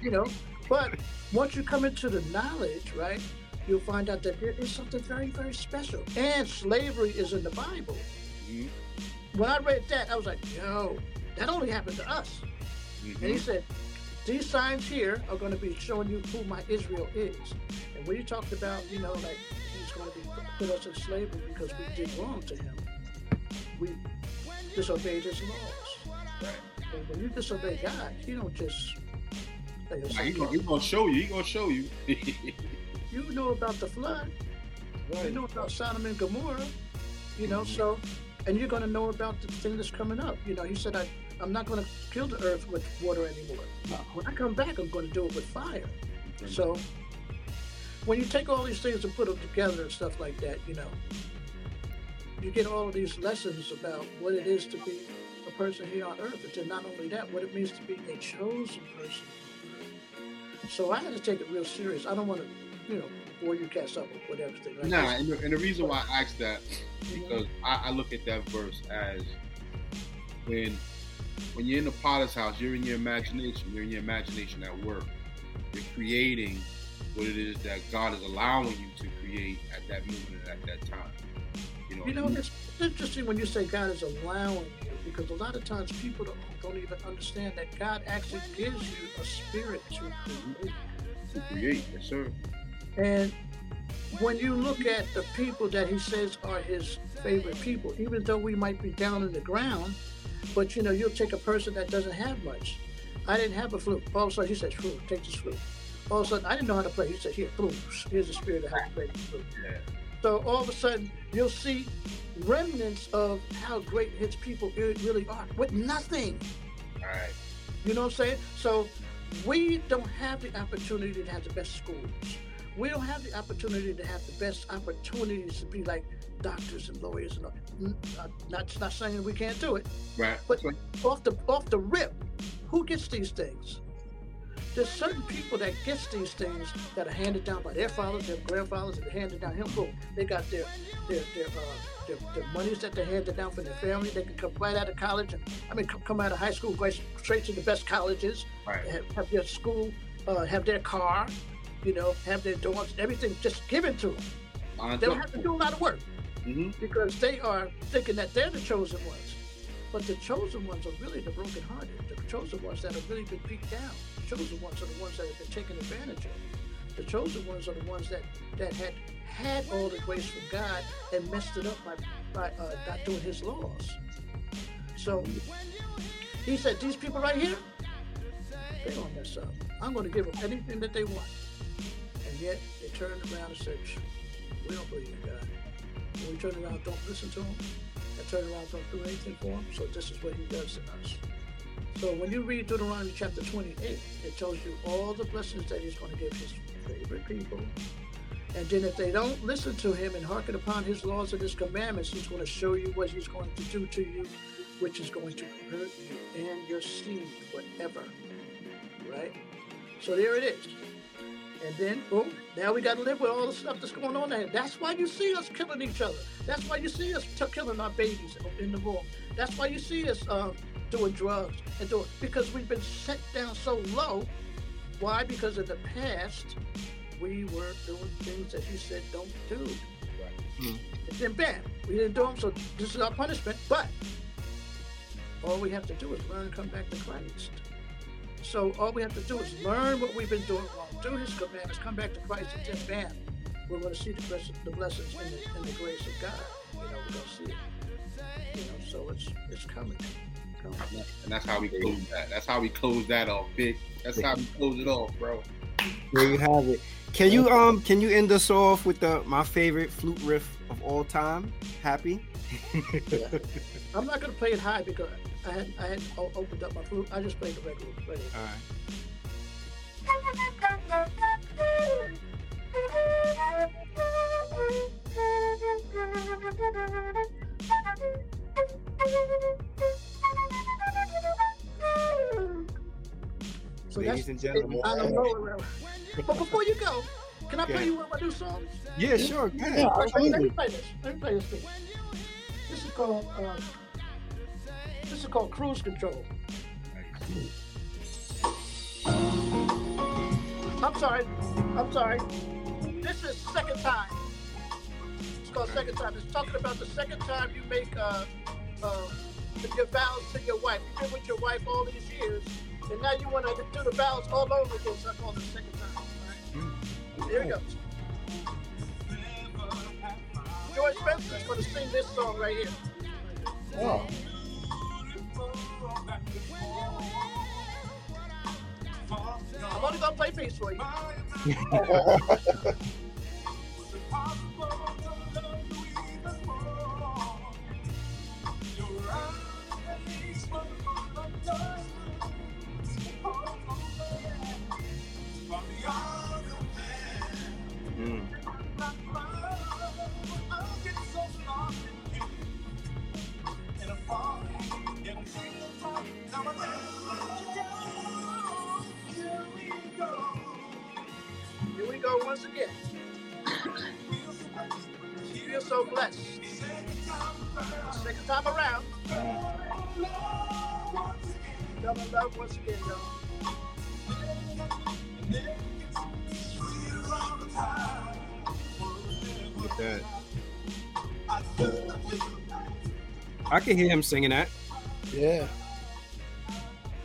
You know, but once you come into the knowledge, right, you'll find out that there is something very, very special. And slavery is in the Bible. Mhm. When I read that, I was like, yo, that only happened to us. And he Mhm. said, these signs here are going to be showing you who my Israel is. And when he talked about, you know, like he's going to be put us in slavery because we did wrong to him, we disobeyed his laws. Right. And when you disobey God, he don't just say, Like, he, gonna, he gonna show you. He gonna show you. you know about the flood, you know about Sodom and Gomorrah, you know, so, and you're going to know about the thing that's coming up. You know, he said, I, I'm not going to kill the earth with water anymore. When I come back, I'm going to do it with fire. So when you take all these things and put them together and stuff like that, you know, you get all of these lessons about what it is to be a person here on earth. And then not only that, what it means to be a chosen person. So I had to take it real serious. I don't want to, you know, bore you cats up with whatever thing. Like Nah, and the, and the reason why I asked that mm-hmm. because I, I look at that verse as when when you're in the potter's house, you're in your imagination. You're in your imagination at work. You're creating what it is that God is allowing you to create at that moment and at that time. You know, You know, it's interesting when you say God is allowing you, because a lot of times people don't, don't even understand that God actually gives you a spirit to create. to create. Yes, sir. And when you look at the people that he says are his favorite people, even though we might be down in the ground, but you know, you'll take a person that doesn't have much. I didn't have a flute. All of a sudden, he said, flute, take this flute. All of a sudden, I didn't know how to play. He said, here, flute. Here's a spirit that has to play the flute. Yeah. So all of a sudden, you'll see remnants of how great his people really are with nothing. All right. You know what I'm saying? So we don't have the opportunity to have the best schools. We don't have the opportunity to have the best opportunities to be like doctors and lawyers and all. Not, not saying we can't do it, Right. but off the off the rip, who gets these things? There's certain people that gets these things that are handed down by their fathers, their grandfathers, and handed down. Him, boom, they got their their their, uh, their their monies that they handed down for their family. They can come right out of college, and I mean, come, come out of high school, go straight to the best colleges, Right. have, have their school, uh, have their car, you know, have their dogs, everything just given to them. They don't have to do a lot of work Mhm. because they are thinking that they're the chosen ones. But the chosen ones are really the brokenhearted, the chosen ones that have really been beat down. The chosen ones are the ones that have been taken advantage of. The chosen ones are the ones that, that had had all the grace from God and messed it up by, by uh, not doing his laws. So he said, These people right here, they're going to mess up. I'm going to give them anything that they want. And yet they turned around and said, We don't believe in God. When we turn around, don't listen to him, and turn around, don't do anything for him. So this is what he does to us. So when you read Deuteronomy chapter 28, it tells you all the blessings that he's going to give his favorite people. And then if they don't listen to him and hearken upon his laws and his commandments, he's going to show you what he's going to do to you, which is going to hurt you and your seed forever. Right? So there it is. And then, boom, now we got to live with all the stuff that's going on there. That's why you see us killing each other. That's why you see us t- killing our babies in the womb. That's why you see us um, doing drugs and doing because we've been set down so low. Why? Because in the past we were doing things that you said don't do. Right. It's been bad. We didn't do them, so this is our punishment. But all we have to do is learn, come back to Christ. So all we have to do is learn what we've been doing wrong, do His commandments, come back to Christ, and then bam, we're going to see the, bless- the blessings and the, and the grace of God. You know, we're going to see it. You know, so it's it's coming. coming. And that's how we close that. That's how we close that off, big. That's how we close it off, bro. There you have it. Can you um can you end us off with the my favorite flute riff of all time? Happy. I'm not going to play it high because I had I had opened up my flute. I just played the regular. regular. All right. So Ladies and gentlemen. On the lower level. But before you go, can I Go play you one of my new songs? Yeah, sure. Go ahead. Yeah, Let me, let me play this. Let me play this thing. This is called uh, this is called Cruise Control. I'm sorry. I'm sorry. This is second time. It's called second time. It's talking about the second time you make uh, uh, your vows to your wife. You've been with your wife all these years, and now you want to do the vows all over again. So I call it second time. Here it goes. George is going to sing this song right here. Oh, I'm only going to play bass for you. once again. You feel so blessed. Second time around. Double love once again, y'all. Look at that. I can hear him singing that. yeah.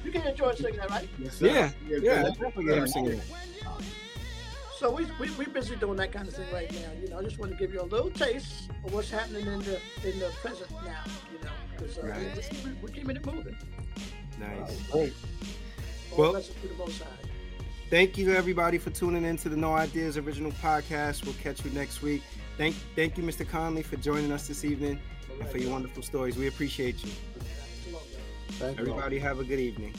You can enjoy singing that, right? Yes, Yeah, sir. yeah, I definitely hear him singing that. So we, we we're busy doing that kind of thing right now. You know, I just want to give you a little taste of what's happening in the in the present now. You know, because uh, Right. we're, keeping, we're keeping it moving. Nice. Great. Well- to the Most High. Thank you everybody for tuning in to the No Ideas original podcast. We'll catch you next week. Thank thank you, Mr. Conley, for joining us this evening and for your wonderful stories. We appreciate you. Shalom, y'all. Thank you. Everybody have a good evening.